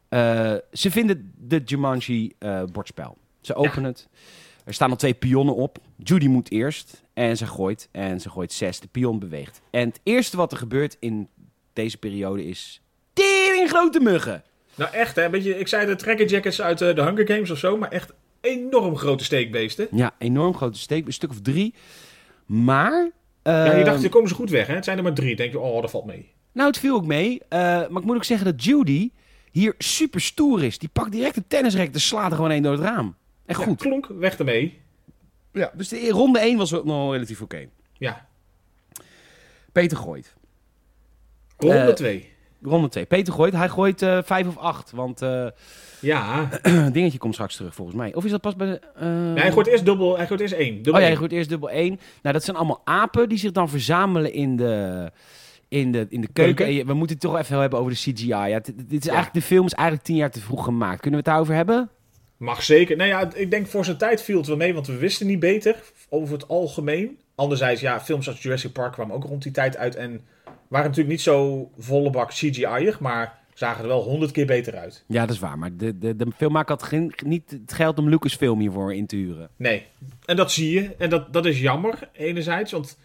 Eh, ze vinden de Jumanji eh, bordspel. Ze openen het. Er staan al twee pionnen op. Judy moet eerst. En ze gooit. En ze gooit zes. De pion beweegt. En het eerste wat er gebeurt in deze periode is... Tering grote muggen. Nou echt, hè? Beetje, ik zei de tracker jackets uit eh, de Hunger Games of zo, maar echt enorm grote steekbeesten. Ja, enorm grote steek. Een stuk of drie. Maar... ja, je ehm, dacht, die komen ze goed weg, hè? Het zijn er maar drie. denk je, oh, dat valt mee. Nou, het viel ook mee. Eh, maar ik moet ook zeggen dat Judy hier super stoer is. Die pakt direct een tennisrek en slaat er gewoon één door het raam. Echt Ja, goed. klonk, weg ermee. Ja, dus de ronde 1 was nog relatief oké. Ja, Peter gooit. ronde Eh, 2. Ronde 2. Peter gooit. Hij gooit eh 5 of 8. Want eh ja, dingetje komt straks terug volgens mij. Of is dat pas bij de... eh, Nee, hij gooit eerst dubbel, hij gooit eerst één. Dubbel Oh ja, hij gooit eerst dubbel 1. Nou, dat zijn allemaal apen die zich dan verzamelen in de, in de, in de keuken. Keuken. En je- we moeten het toch even hebben over de CGI. Ja, dit, dit is Ja. eigenlijk, de film is eigenlijk tien jaar te vroeg gemaakt. Kunnen we het daarover hebben? Mag zeker. Nou ja, ik denk voor zijn tijd viel het wel mee, want we wisten niet beter over het algemeen. Anderzijds, ja, films als Jurassic Park kwamen ook rond die tijd uit en waren natuurlijk niet zo volle bak CGI'ig, maar zagen er wel honderd keer beter uit. Ja, dat is waar. Maar de, de, de filmmaker had geen, niet het geld om Lucasfilm hiervoor in te huren. Nee, en dat zie je. En dat, dat is jammer, enerzijds, want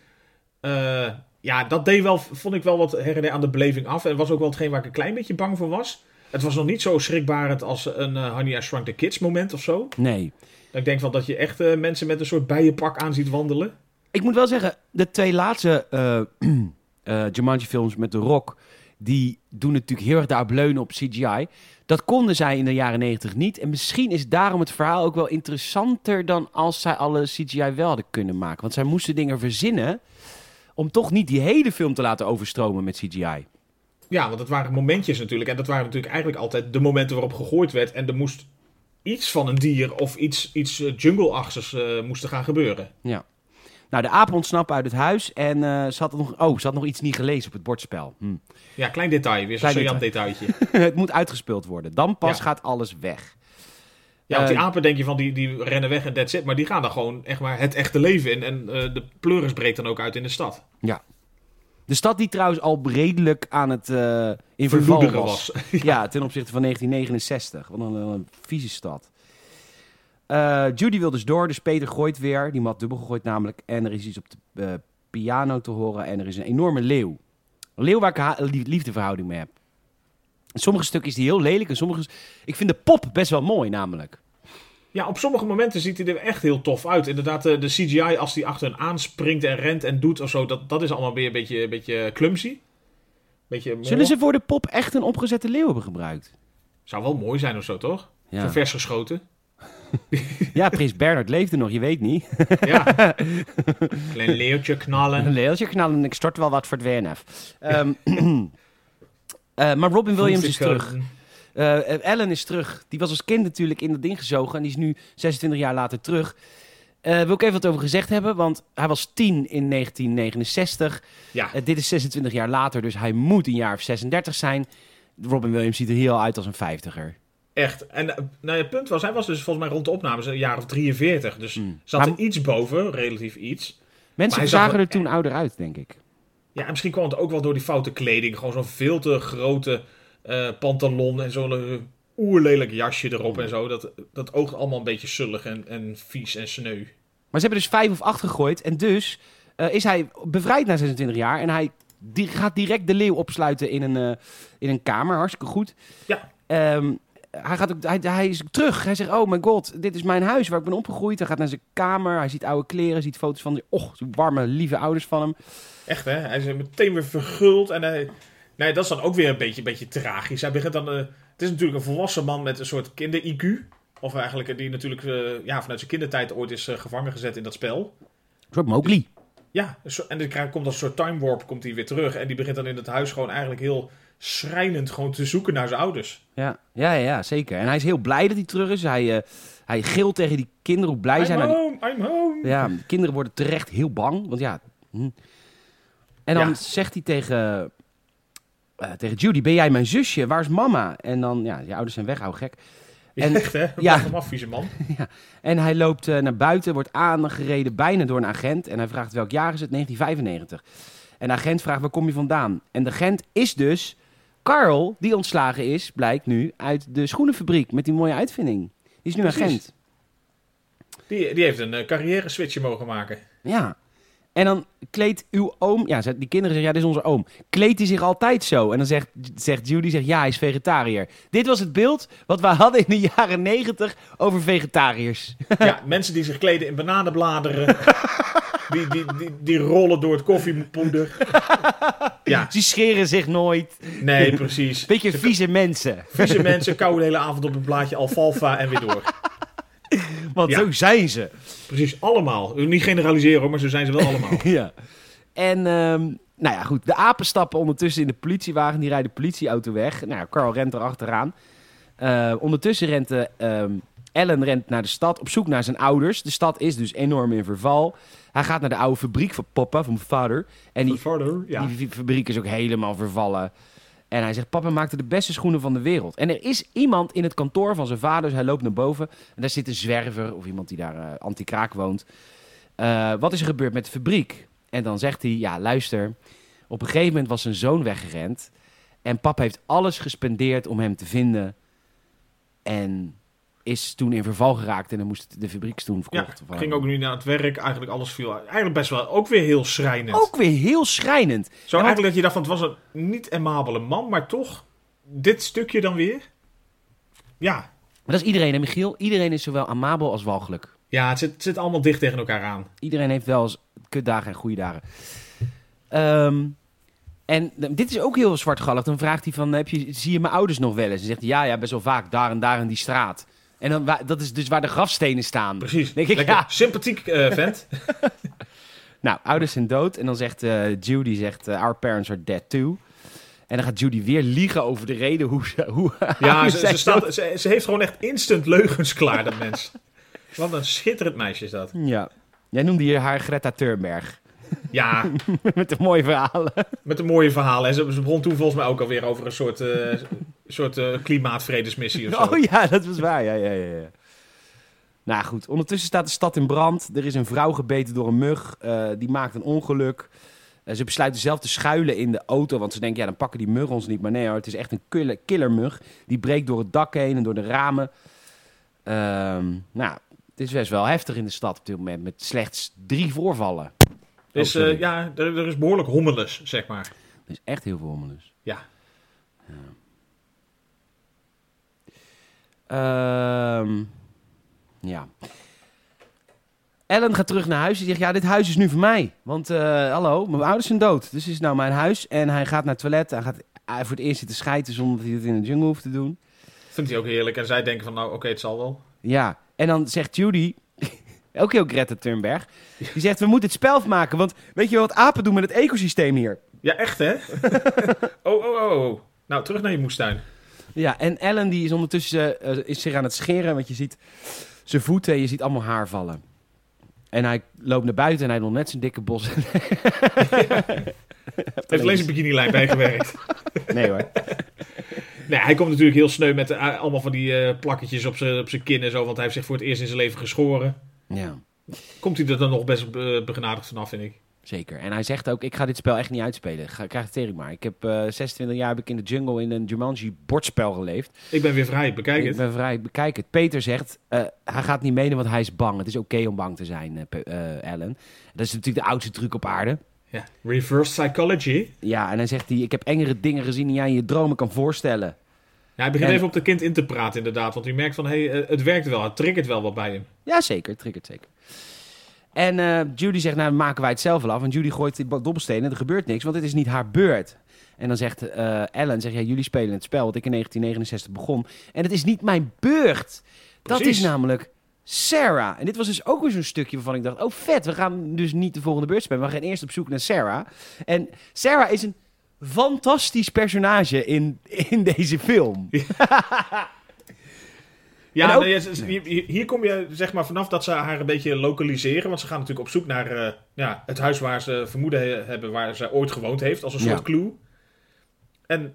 eh, ja, dat deed wel, vond ik wel wat her en der aan de beleving af. En was ook wel hetgeen waar ik een klein beetje bang voor was. Het was nog niet zo schrikbarend als een eh, Honey, I Shrunk the Kids moment of zo. Nee. Ik denk wel dat je echt eh, mensen met een soort bijenpak aan ziet wandelen. Ik moet wel zeggen, de twee laatste eh, Jumanji-films met The Rock... die doen natuurlijk heel erg daarop leunen op CGI. Dat konden zij in de jaren negentig niet. En misschien is daarom het verhaal ook wel interessanter... dan als zij alle CGI wel hadden kunnen maken. Want zij moesten dingen verzinnen... om toch niet die hele film te laten overstromen met CGI. Ja, want het waren momentjes natuurlijk. En dat waren natuurlijk eigenlijk altijd de momenten waarop gegooid werd. En er moest iets van een dier of iets, iets eh, jungle-achtigs eh, moest er gaan gebeuren. Ja. Nou, de apen ontsnappen uit het huis... en eh, ze, had nog, oh, ze had nog iets niet gelezen op het bordspel. Hm. Ja, klein detail. Weer zo'n saillant detailtje. het moet uitgespeeld worden. Dan pas Ja. gaat alles weg. Ja, want die Eh, apen denk je van, die, die rennen weg en that's it. Maar die gaan dan gewoon echt maar het echte leven in. En eh, de pleuris breekt dan ook uit in de stad. De stad die trouwens al redelijk aan het eh in verval was. was. Ja, ten opzichte van 1969. Wat een, een vieze stad. Eh, Judy wil dus door, dus Peter gooit weer. Die mat dubbel gegooid namelijk. En er is iets op de eh, piano te horen. En er is een enorme leeuw. Een leeuw waar ik liefdeverhouding mee heb. In sommige stukken is die heel lelijk. En sommige... Ik vind de pop best wel mooi namelijk. Ja, op sommige momenten ziet hij er echt heel tof uit. Inderdaad, eh, de CGI als hij achter hen aanspringt en rent en doet of zo. Dat, dat is allemaal weer een beetje, een beetje clumsy. Beetje Zullen ze voor de pop echt een opgezette leeuw hebben gebruikt? Zou wel mooi zijn of zo, toch? Ja, vers geschoten. ja Prins Bernard leefde nog, je weet niet. Ja. Klein leeuwtje knallen. Een leeltje knallen en ik stort wel wat voor het WNF. Ehm, eh, maar Robin Williams is terug. Eh, Ellen is terug. Die was als kind natuurlijk in dat ding gezogen. En die is nu 26 jaar later terug. Eh wil ik even wat over gezegd hebben. Want hij was 10 in 1969. Ja, dit is 26 jaar later. Dus hij moet een jaar of 36 zijn. Robin Williams ziet er heel uit als een vijftiger. Echt. En eh, nou, het punt was, hij was dus volgens mij rond de opnames een jaar of 43. Dus Mm. zat Maar- er iets boven, relatief iets. Mensen zagen er toen ouder uit, denk ik. Ja, en misschien kwam het ook wel door die foute kleding. Gewoon zo'n veel te grote eh, pantalon en zo'n eh, oerlelijk jasje erop en zo. Dat, dat oogt allemaal een beetje zullig en, en vies en sneu. Maar ze hebben dus vijf of acht gegooid. En dus is hij bevrijd na 26 jaar. En hij die gaat direct de leeuw opsluiten in een, in een kamer. Hartstikke goed. Ja. Ehm, hij, gaat ook, hij, hij is terug. Hij zegt, oh my god, dit is mijn huis waar ik ben opgegroeid. Hij gaat naar zijn kamer. Hij ziet oude kleren. ziet foto's van die och, die warme, lieve ouders van hem. Echt hè, hij is meteen weer verguld. En hij, nee, dat is dan ook weer een beetje, een beetje tragisch. Hij begint dan, eh, het is natuurlijk een volwassen man met een soort kinder-IQ. Of eigenlijk eh, die natuurlijk eh, ja, vanuit zijn kindertijd ooit is gevangen gezet in dat spel. Een soort Mowgli. Ja, en dan komt als een soort time warp komt hij weer terug. En die begint dan in het huis gewoon eigenlijk heel schrijnend gewoon te zoeken naar zijn ouders. Ja, ja, ja, zeker. En hij is heel blij dat hij terug is. Hij, eh, hij gilt tegen die kinderen hoe blij I'm zijn. Die- home, I'm home. Ja, de kinderen worden terecht heel bang. Want ja. hm. En dan Ja. zegt hij tegen, eh, tegen Judy: Ben jij mijn zusje? Waar is mama? En dan, ja, je ouders zijn weg, hou gek. En- Echt hè, ja. ja. hem af, vieze man. En hij loopt eh, naar buiten, wordt aangereden bijna door een agent. En hij vraagt: Welk jaar is het? 1995. En de agent vraagt: Waar kom je vandaan? En de agent is dus Carl, die ontslagen is, blijkt nu uit de schoenenfabriek met die mooie uitvinding. Die is nu Precies. agent. Die, die heeft een eh, carrière switchje mogen maken. Ja. En dan kleedt uw oom... Ja, die kinderen zeggen, ja, dit is onze oom. Kleedt hij zich altijd zo? En dan zegt, zegt Judy, zegt, ja, hij is vegetariër. Dit was het beeld wat we hadden in de jaren negentig over vegetariërs. ja, mensen die zich kleden in bananenbladeren. die, die, die, die rollen door het koffiepoeder. ja, Ze scheren zich nooit. nee, precies. Beetje vieze mensen. Vieze mensen kauwen de hele avond op een blaadje alfalfa en weer door. Want Ja. zo zijn ze. Precies, allemaal. Niet generaliseren hoor, maar zo zijn ze wel allemaal. Ja. En, ehm, nou ja, goed. De apen stappen ondertussen in de politiewagen. Die rijden de politieauto weg. Nou, ja, Carl rent er achteraan. Eh, ondertussen rent eh, ehm, Ellen rent naar de stad op zoek naar zijn ouders. De stad is dus enorm in verval. Hij gaat naar de oude fabriek van papa, van mijn vader. En die, Vader, ja. die fabriek is ook helemaal vervallen. En hij zegt, papa maakte de beste schoenen van de wereld. En er is iemand in het kantoor van zijn vader, dus hij loopt naar boven. En daar zit een zwerver of iemand die daar eh, anti-kraak woont. Eh, wat is er gebeurd met de fabriek? En dan zegt hij, ja luister, op een gegeven moment was zijn zoon weggerend. En papa heeft alles gespendeerd om hem te vinden. En is toen in verval geraakt en dan moest de fabriek toen Ja, verkocht. Of ging ook nu naar het werk. Eigenlijk alles viel. Eigenlijk best wel ook weer heel schrijnend. ook weer heel schrijnend. Zo Ja, want- eigenlijk dat je dacht van het was een niet amabele man, maar toch dit stukje dan weer. Ja, Maar dat is iedereen, hè Michiel? Iedereen is zowel amabel als walgelijk. ja het, zit, het zit allemaal dicht tegen elkaar aan. Iedereen heeft wel eens kutdagen en goede dagen. Ehm, en dit is ook heel zwartgallig. Dan vraagt hij van, heb je, zie je mijn ouders nog wel eens? En zegt hij, ja, ja, best wel vaak, daar en daar in die straat. En dan, dat is dus waar de grafstenen staan. Precies. Denk ik, Lekker ja. sympathiek eh, vent. Nou, ouders zijn dood. En dan zegt eh, Judy, zegt, eh, our parents are dead too. En dan gaat Judy weer liegen over de reden hoe ze... Hoe Ja, ze, staat, ze, ze heeft gewoon echt instant leugens klaar, dat mens. Wat een schitterend meisje is dat. Ja. Jij noemde hier haar Greta Thunberg. Ja, Met de mooie verhalen. met een mooie verhalen. En ze, ze begon toen volgens mij ook alweer over een soort, eh, soort eh, klimaatvredesmissie of zo. Oh ja, dat was waar. Ja, ja, ja, ja. Nou goed, ondertussen staat de stad in brand. Er is een vrouw gebeten door een mug. eh, die maakt een ongeluk. Ze besluiten zelf te schuilen in de auto. Want ze denken, ja, dan pakken die muggen ons niet. Maar nee hoor, het is echt een killer, killermug. Die breekt door het dak heen en door de ramen. Ehm, nou, het is best wel heftig in de stad op dit moment. Met slechts drie voorvallen. Dus Oh, ja, er, er is behoorlijk hommeles, zeg maar. Er is echt heel veel hommelus. Ja. Ehm, ja. Ellen gaat terug naar huis. Die zegt, ja, dit huis is nu voor mij. Want, eh, hallo, mijn ouders zijn dood. Dus dit is nou mijn huis. En hij gaat naar het toilet. Hij gaat eh, voor het eerst zitten schijten zonder dat hij het in de jungle hoeft te doen. Vindt hij ook heerlijk. En zij denken van, nou, oké, het zal wel. Ja, en dan zegt Judy, ook heel Greta Thunberg, die zegt, we moeten het spel maken. Want weet je wat apen doen met het ecosysteem hier? Ja, echt hè? oh, oh, oh, oh. Nou, terug naar je moestuin. Ja, en Ellen die is ondertussen eh, is zich aan het scheren, want je ziet zijn voeten en je ziet allemaal haar vallen. En hij loopt naar buiten en hij nog net zijn dikke bos. Heeft alleen zijn bikinilijn bijgewerkt. Nee hoor. Nee, hij komt natuurlijk heel sneu met eh, allemaal van die eh, plakketjes op zijn op zijn kin en zo. Want hij heeft zich voor het eerst in zijn leven geschoren. Ja, Komt hij er dan nog best eh, begenadigd vanaf, vind ik. zeker. En hij zegt ook, ik ga dit spel echt niet uitspelen. Ga, krijg het tering maar. Ik heb eh 26 jaar heb ik in de jungle in een Jumanji bordspel geleefd. Ik ben weer vrij, bekijk ik het. ben vrij, bekijk het. Peter zegt, eh, hij gaat niet meedoen want hij is bang. Het is oké om bang te zijn, eh, Ellen. Dat is natuurlijk de oudste truc op aarde. Ja. Reverse psychology. Ja, en dan zegt hij, ik heb engere dingen gezien die jij in je dromen kan voorstellen. Ja, hij begint En- even op de kind in te praten inderdaad. Want hij merkt van, hé, hey, eh, het werkt wel. Het triggert wel wat bij hem. Ja, zeker. Triggert zeker. En eh, Judy zegt, nou maken wij het zelf wel af. En Judy gooit die dobbelstenen en er gebeurt niks, want het is niet haar beurt. En dan zegt eh, Ellen, zegt, ja, jullie spelen het spel wat ik in 1969 begon. En het is niet mijn beurt. Dat Precies. is namelijk Sarah. En dit was dus ook weer zo'n stukje waarvan ik dacht, oh vet, we gaan dus niet de volgende beurt spelen. We gaan eerst op zoek naar Sarah. En Sarah is een fantastisch personage in, in deze film. Ja, ook- nee, hier, kom je zeg maar vanaf dat ze haar een beetje lokaliseren. Want ze gaan natuurlijk op zoek naar eh, ja, het huis waar ze vermoeden he- hebben waar ze ooit gewoond heeft. Als een soort Ja. clue. En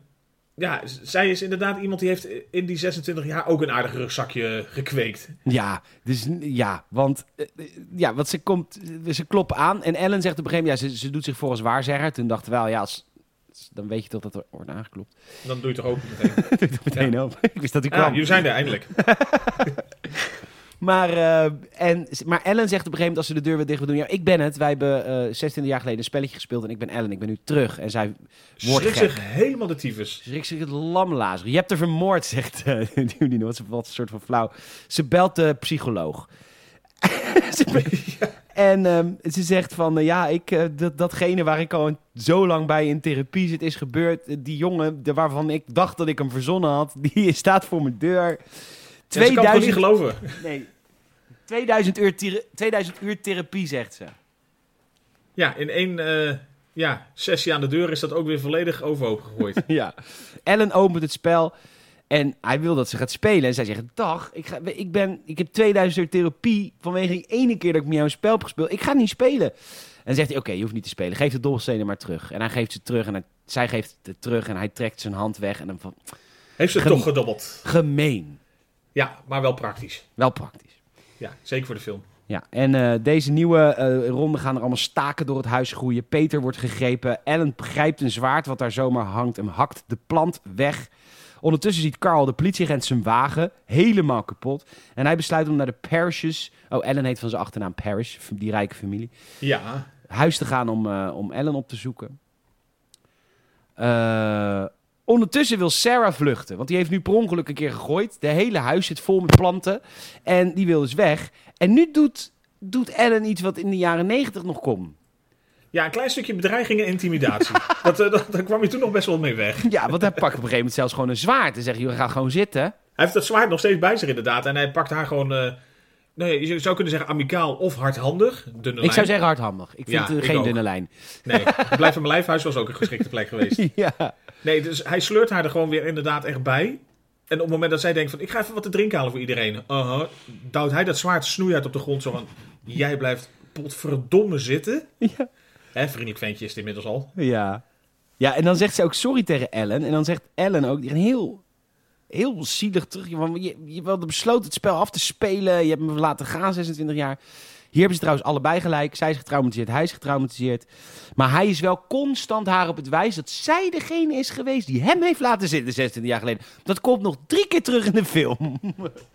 ja, zij is inderdaad iemand die heeft in die 26 jaar ook een aardig rugzakje gekweekt. Ja, dus ja, want eh, eh, ja, want ze komt, ze klopt aan en Ellen zegt op een gegeven moment, ja, ze, ze doet zich voor als waarzegger. Toen dachten we wel, ja, als dat, dan weet je toch dat er wordt aangeklopt. Dan doe je toch ook meteen. Doe meteen op. Ik wist dat hij Ah, kwam. jullie zijn er eindelijk. Maar, eh, en, maar Ellen zegt op een gegeven moment als ze de deur weer dicht wil doen... Ja, ik ben het. Wij hebben eh 26 jaar geleden een spelletje gespeeld en ik ben Ellen. Ik ben nu terug. En zij wordt Schrik zich helemaal de tyfus. Dus ik zeg het lamlazer. Je hebt er vermoord, zegt uh. Wat, wat een soort van flauw. Ze belt de psycholoog. Ze be- En ehm, ze zegt van, eh, ja, ik, eh, dat, datgene waar ik al zo lang bij in therapie zit, is gebeurd. Eh, die jongen de, waarvan ik dacht dat ik hem verzonnen had, die staat voor mijn deur. Ja, ze kan niet 2000, geloven. nee, 2000, uur thera- 2000 uur therapie, zegt ze. Ja, in één ja, sessie aan de deur is dat ook weer volledig overhoop gegooid. Ja. Ellen opent het spel en hij wil dat ze gaat spelen. En zij zegt, dag, ik, ga, ik, ben, ik heb 2000 uur therapie vanwege die ene keer dat ik met jou een spel heb gespeeld. Ik ga niet spelen. En dan zegt hij, oké, je hoeft niet te spelen. Geef de dobbelstenen maar terug. En hij geeft ze terug en hij- zij geeft het terug en hij trekt zijn hand weg. En dan van, Heeft ze Gem- toch gedobbeld. gemeen. Ja, maar wel praktisch. Wel praktisch. Ja, zeker voor de film. Ja, en eh, deze nieuwe eh, ronde gaan er allemaal staken door het huis groeien. Peter wordt gegrepen. Ellen grijpt een zwaard wat daar zomaar hangt en hakt de plant weg. Ondertussen ziet Carl de politieagent zijn wagen helemaal kapot. En hij besluit om naar de Parishes... Oh, Ellen heet van zijn achternaam Parish, die rijke familie. Ja, Huis te gaan om, eh, om Ellen op te zoeken. Eh, ondertussen wil Sarah vluchten. Want die heeft nu per ongeluk een keer gegooid. De hele huis zit vol met planten. En die wil dus weg. En nu doet, doet Ellen iets wat in de jaren negentig nog kon. Ja een klein stukje bedreiging en intimidatie. dat, eh, dat, daar kwam je toen nog best wel mee weg. Ja, want hij pakt op een gegeven moment zelfs gewoon een zwaard. En zegt, je gaat gewoon zitten. Hij heeft dat zwaard nog steeds bij zich inderdaad. En hij pakt haar gewoon... eh, nee, je zou kunnen zeggen amicaal of hardhandig. Dunne Ik lijn. zou zeggen hardhandig. Ik vind Ja, het ik geen dunne lijn. Nee, het blijft van mijn lijfhuis was ook een geschikte plek geweest. ja. Nee, dus hij sleurt haar er gewoon weer inderdaad echt bij. En op het moment dat zij denkt van... Ik ga even wat te drinken halen voor iedereen. Uh-huh, duwt hij dat zwaard snoeihard op de grond. Zo van... Jij blijft potverdomme zitten. Ja. Hè, vriendelijk ventje is het inmiddels al. Ja. Ja, en dan zegt ze ook sorry tegen Ellen. En dan zegt Ellen ook, een heel, heel zielig terug. Je, je wilde besloten het spel af te spelen. Je hebt me laten gaan, 26 jaar. Hier hebben ze trouwens allebei gelijk. Zij is getraumatiseerd, hij is getraumatiseerd. Maar hij is wel constant haar op het wijs dat zij degene is geweest die hem heeft laten zitten 26 jaar geleden. Dat komt nog drie keer terug in de film.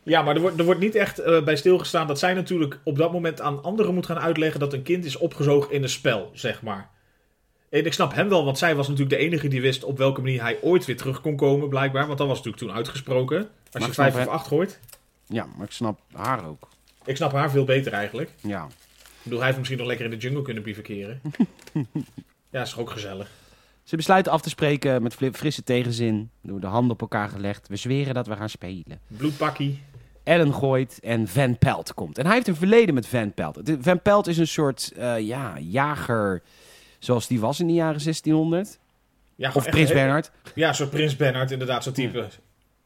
Ja, maar er wordt, er wordt niet echt eh, bij stilgestaan dat zij natuurlijk op dat moment aan anderen moet gaan uitleggen dat een kind is opgezogen in een spel, zeg maar. En ik snap hem wel, want zij was natuurlijk de enige die wist op welke manier hij ooit weer terug kon komen, blijkbaar. Want dat was natuurlijk toen uitgesproken. Als Maar je vijf of acht gooit. Ja, maar ik snap haar ook. Ik snap haar veel beter eigenlijk. Ja. Ik bedoel, hij heeft misschien nog lekker in de jungle kunnen bivakeren. ja, is toch ook gezellig. Ze besluiten af te spreken met frisse tegenzin. Door de handen op elkaar gelegd. We zweren dat we gaan spelen. Bloedpakkie. Ellen gooit en Van Pelt komt. En hij heeft een verleden met Van Pelt. Van Pelt is een soort eh, ja, jager zoals die was in de jaren 1600. Ja, Of Prins Bernhard. Ja, zo'n Prins Bernhard, inderdaad, zo'n type.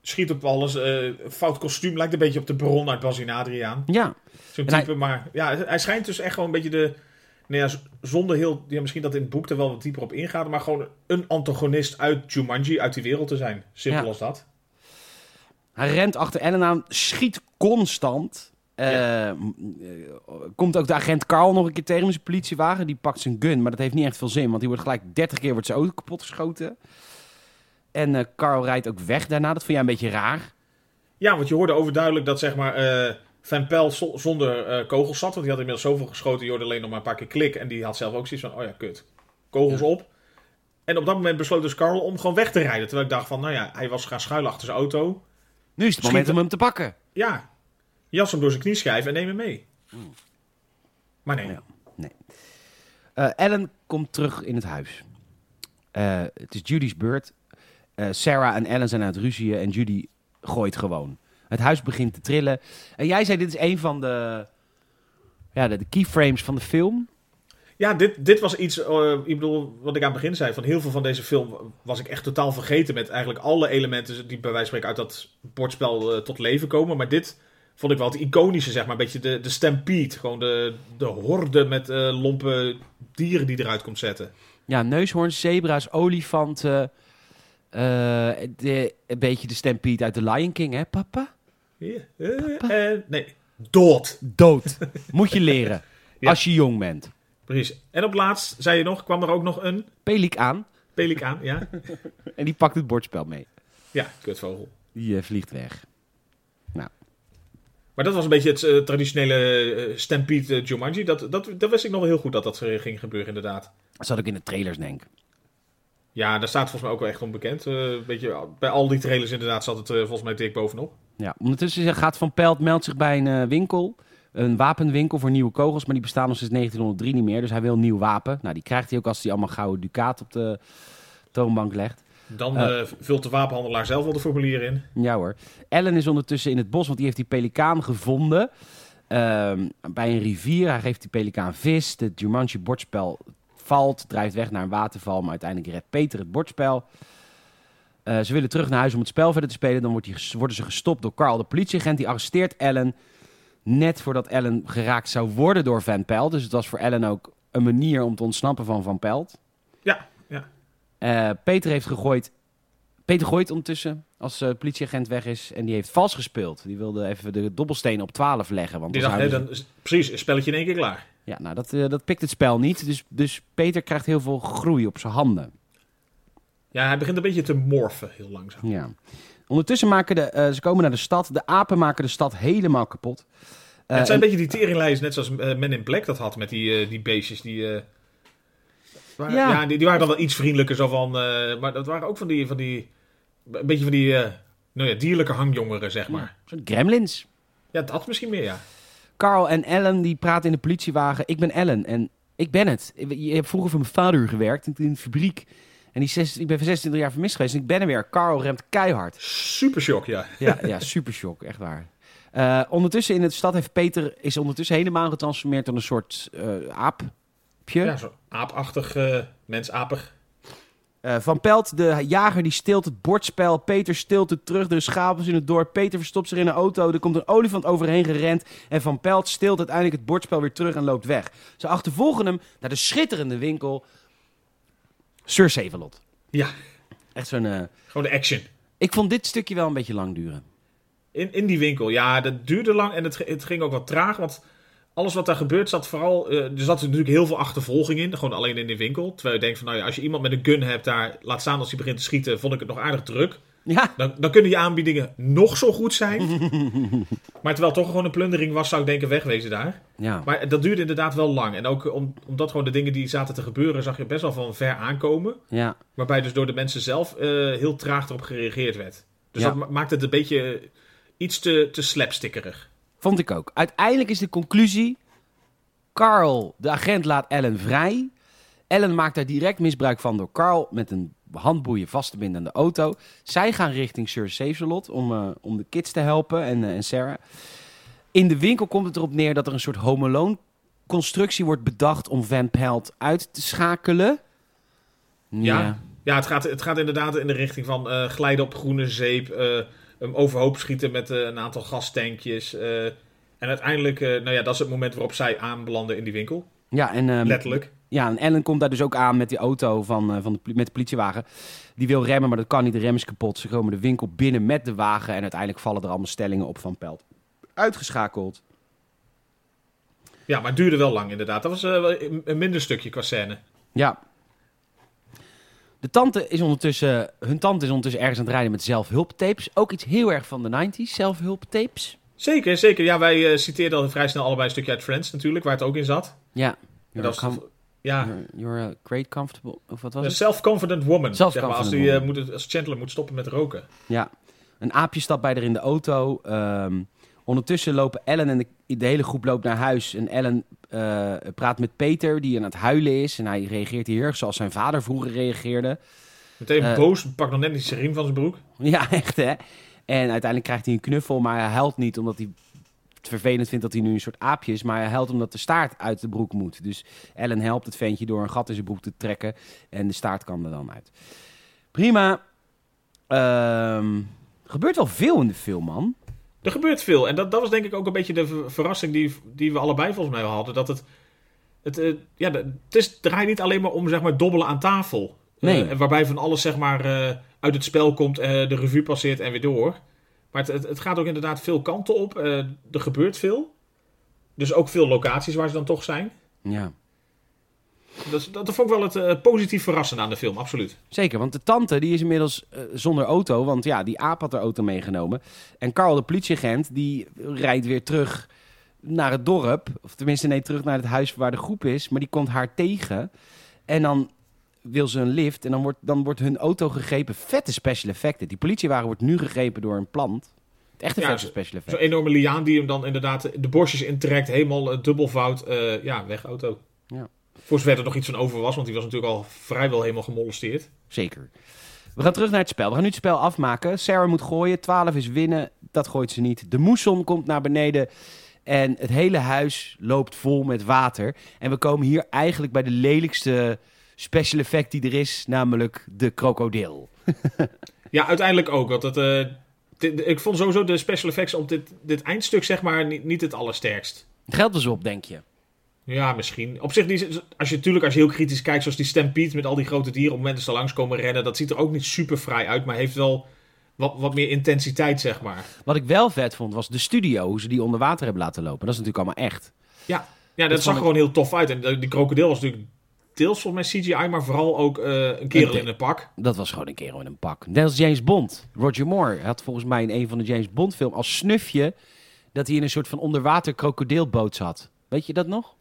Schiet op alles. eh, fout kostuum, lijkt een beetje op de Baron uit Bas en Adriaan. Ja, Zo'n En hij- type, maar ja, hij schijnt dus echt gewoon een beetje de... Nou ja, zonder heel... Ja, misschien dat in het boek er wel wat dieper op ingaat, maar gewoon een antagonist uit Jumanji, uit die wereld te zijn. Simpel Ja. als dat. hij rent achter Ellen aan, schiet constant. Eh, eh, komt ook de agent Carl nog een keer tegen met zijn politiewagen. Die pakt zijn gun, maar dat heeft niet echt veel zin. Want die wordt gelijk 30 keer wordt zijn auto kapot geschoten. En eh, Carl rijdt ook weg daarna. Dat vond jij een beetje raar. Ja, want je hoorde overduidelijk dat zeg maar eh, Van Pelt zo- zonder eh, kogels zat. Want die had inmiddels zoveel geschoten, je hoorde alleen nog maar een paar keer klik. En die had zelf ook zoiets van, oh ja, kut. Kogels Ja. op. En op dat moment besloot dus Carl om gewoon weg te rijden. Terwijl ik dacht van, nou ja, hij was gaan schuilen achter zijn auto. Nu is het moment om hem te pakken. Ja, jas hem door zijn knieschijf en neem hem mee. Maar nee. Ja. Eh, Ellen komt terug in het huis. Het is Judy's beurt. Eh, Sarah en Ellen zijn aan het ruzieën en Judy gooit gewoon. Het huis begint te trillen. En jij zei, dit is een van de, ja, de, de keyframes van de film. Ja, dit, dit was iets, eh, ik bedoel, wat ik aan het begin zei, van heel veel van deze film was ik echt totaal vergeten met eigenlijk alle elementen die bij wijze van spreken uit dat bordspel eh, tot leven komen. Maar dit vond ik wel het iconische, zeg maar, een beetje de, de stampede. Gewoon de, de horde met eh, lompe dieren die eruit komt zetten. Ja, neushoorns, zebra's, olifanten. Eh, de, een beetje de stampede uit The Lion King, hè, papa? Ja, eh, eh, nee, dood. Dood. Moet je leren. Ja. Als je jong bent. Precies. En op laatst, zei je nog, kwam er ook nog een... Pelikaan. Pelikaan, ja. En die pakt het bordspel mee. Ja, kutvogel. Die vliegt weg. Maar dat was een beetje het traditionele eh, Stampede Jumanji. Dat, dat, dat wist ik nog wel heel goed dat dat ging gebeuren, inderdaad. Dat zat ook in de trailers, denk ik. Ja, daar staat volgens mij ook wel echt onbekend. Eh, beetje, bij al die trailers inderdaad zat het eh, volgens mij dik bovenop. Ja, ondertussen gaat Van Pelt meldt zich bij een eh, winkel. Een wapenwinkel voor nieuwe kogels, maar die bestaan nog sinds 1903 niet meer. Dus hij wil een nieuw wapen. Nou, die krijgt hij ook als hij allemaal gouden ducaat op de toonbank legt. Dan vult de wapenhandelaar zelf wel de formulieren in. Ja hoor. Ellen is ondertussen in het bos, want die heeft die pelikaan gevonden. Ehm, bij een rivier. Hij geeft die pelikaan vis. Het Jumanji bordspel valt, drijft weg naar een waterval. Maar uiteindelijk redt Peter het bordspel. Eh, ze willen terug naar huis om het spel verder te spelen. Dan wordt die worden ze gestopt door Carl, de politieagent. Die arresteert Ellen net voordat Ellen geraakt zou worden door Van Pelt. Dus het was voor Ellen ook een manier om te ontsnappen van Van Pelt. Ja, ja. Eh, Peter heeft gegooid. Peter gooit ondertussen als eh, politieagent weg is. En die heeft vals gespeeld. Die wilde even de dobbelsteen op 12 leggen. Want Die dacht, zouden dan is precies, een spelletje in één keer klaar. Ja, nou, dat, eh, dat pikt het spel niet. Dus, dus Peter krijgt heel veel groei op zijn handen. Ja, hij begint een beetje te morfen, heel langzaam. Ja. Ondertussen maken de, eh, ze komen naar de stad. De apen maken de stad helemaal kapot. Eh, het zijn en- een beetje die teringlijsten, net zoals eh, Men in Black dat had met die, eh, die beestjes. Die, eh, waren- Ja. ja, die, die waren dan wel iets vriendelijker. Zo van, eh, maar dat waren ook van die, van die een beetje van die eh, nou ja, dierlijke hangjongeren, zeg maar. soort gremlins. Ja, dat misschien meer, ja. Carl en Ellen die praten in de politiewagen. Ik ben Ellen en ik ben het. Je hebt vroeger voor mijn vader gewerkt in een fabriek. En die zes, ik ben 26 jaar vermist geweest en ik ben er weer. Carl remt keihard. Super shock, ja. Ja, ja super shock, echt waar. Eh, ondertussen in de stad heeft Peter is ondertussen helemaal getransformeerd tot een soort eh, aapje. Ja, zo aapachtig, eh mensapig. Eh, Van Pelt, de jager, die steelt het bordspel. Peter steelt het terug. Er is chaos in het dorp. Peter verstopt zich in een auto. Er komt een olifant overheen gerend. En Van Pelt steelt uiteindelijk het bordspel weer terug en loopt weg. Ze achtervolgen hem naar de schitterende winkel Sir Sevelot. Ja, Echt zo'n... eh, gewoon de action. Ik vond dit stukje wel een beetje lang duren. In, in die winkel, ja, dat duurde lang en het, het ging ook wat traag. Want alles wat daar gebeurt zat vooral... eh, er zat natuurlijk heel veel achtervolging in, gewoon alleen in die winkel. Terwijl je denkt van, nou ja, als je iemand met een gun hebt daar... Laat staan als hij begint te schieten, vond ik het nog aardig druk. Ja, Dan, dan kunnen die aanbiedingen nog zo goed zijn. maar terwijl het toch gewoon een plundering was, zou ik denken wegwezen daar. ja. Maar dat duurde inderdaad wel lang. En ook om, omdat gewoon de dingen die zaten te gebeuren, zag je best wel van ver aankomen. ja. Waarbij dus door de mensen zelf eh, heel traag erop gereageerd werd. Dus Ja. dat ma- maakt het een beetje iets te, te slapstickerig. Vond ik ook. Uiteindelijk is de conclusie... Carl, de agent, laat Ellen vrij. Ellen maakt daar direct misbruik van door Carl met een handboeien vast te binden aan de auto. Zij gaan richting Sir Saveslot om, eh, om de kids te helpen en, eh, en Sarah. In de winkel komt het erop neer dat er een soort home Alone constructie wordt bedacht om Van Pelt uit te schakelen. Ja. Ja, het gaat, het gaat inderdaad in de richting van eh, glijden op groene zeep. Hem overhoop schieten met eh, een aantal gastankjes. eh, en uiteindelijk, eh, nou ja, dat is het moment waarop zij aanbelanden in die winkel. Ja, en, ehm, Letterlijk. Ja, en Ellen komt daar dus ook aan met die auto van, van de, met de politiewagen. Die wil remmen, maar dat kan niet. De rem is kapot. Ze komen de winkel binnen met de wagen. En uiteindelijk vallen er allemaal stellingen op van Pelt. Uitgeschakeld. Ja, maar het duurde wel lang inderdaad. Dat was een minder stukje qua scène. Ja. De tante is ondertussen, hun tante is ondertussen ergens aan het rijden met zelfhulptapes. Ook iets heel erg van de 90s, zelfhulptapes. Zeker, zeker. Ja, wij eh, citeerden al vrij snel allebei een stukje uit Friends natuurlijk, waar het ook in zat. Ja. Dat is, com- ja, you're, you're a great comfortable... Of wat was een het? self-confident woman. Zeg maar, als, die, eh, moet, als Chandler moet stoppen met roken. Ja, een aapje stapt bij haar in de auto. Ehm, ondertussen lopen Ellen en de, de hele groep loopt naar huis. En Ellen eh, praat met Peter, die aan het huilen is. En hij reageert heel erg zoals zijn vader vroeger reageerde. Meteen Eh, boos, pakt nog net zijn riem van zijn broek. Ja, echt hè. En uiteindelijk krijgt hij een knuffel, maar hij huilt niet omdat hij het vervelend vindt dat hij nu een soort aapje is. Maar hij huilt omdat de staart uit de broek moet. Dus Ellen helpt het ventje door een gat in zijn broek te trekken. En de staart kan er dan uit. Prima. Ehm, gebeurt wel veel in de film, man. Er gebeurt veel. En dat, dat was denk ik ook een beetje de ver- verrassing die, die we allebei volgens mij hadden. Dat het, het, eh, ja, het, is, het draait niet alleen maar om zeg maar, dobbelen aan tafel. Nee. Eh, waarbij van alles zeg maar, eh, uit het spel komt, de revue passeert en weer door. Maar het, het, het gaat ook inderdaad veel kanten op. Er gebeurt veel. Dus ook veel locaties waar ze dan toch zijn. Ja. Dat, is- dat vond ik wel het eh, positief verrassende aan de film, absoluut. Zeker, want de tante die is inmiddels eh, zonder auto, want ja, die aap had de auto meegenomen. En Carl, de politieagent, die rijdt weer terug naar het dorp. Of tenminste, nee, terug naar het huis waar de groep is. Maar die komt haar tegen. En dan wil ze een lift en dan wordt, dan wordt hun auto gegrepen. Vette special effecten. Die politiewagen wordt nu gegrepen door een plant. Het echte Ja, vette special Zo'n effecten. enorme liaan die hem dan inderdaad de bosjes intrekt, helemaal uh, dubbelvoud. eh, ja, weg auto. Ja. Voor zover er nog iets van over was, want die was natuurlijk al vrijwel helemaal gemolesteerd. Zeker. We gaan terug naar het spel. We gaan nu het spel afmaken. Sarah moet gooien. 12 is winnen. Dat gooit ze niet. De moesson komt naar beneden. En het hele huis loopt vol met water. En we komen hier eigenlijk bij de lelijkste special effect die er is. Namelijk de krokodil. Ja, uiteindelijk ook. Want het, eh, dit- ik vond sowieso de special effects op dit, dit eindstuk zeg maar niet, niet het allersterkst. Geld dus op, denk je? Ja, misschien. Op zich, die, als je natuurlijk als je heel kritisch kijkt, zoals die Stampede met al die grote dieren op het moment dat ze langs komen rennen, dat ziet er ook niet super fraai uit, maar heeft wel wat, wat meer intensiteit, zeg maar. Wat ik wel vet vond, was de studio. Hoe ze die onder water hebben laten lopen. Dat is natuurlijk allemaal echt. Ja, dat, Dat zag ik- gewoon heel tof uit. En die krokodil was natuurlijk deels volgens mij CGI, maar vooral ook eh, een kerel in een pak. Dat was gewoon een kerel in een pak. Net als James Bond. Roger Moore had volgens mij in een van de James Bond film als snufje... dat hij in een soort van onderwater krokodilboot zat. Weet je dat nog?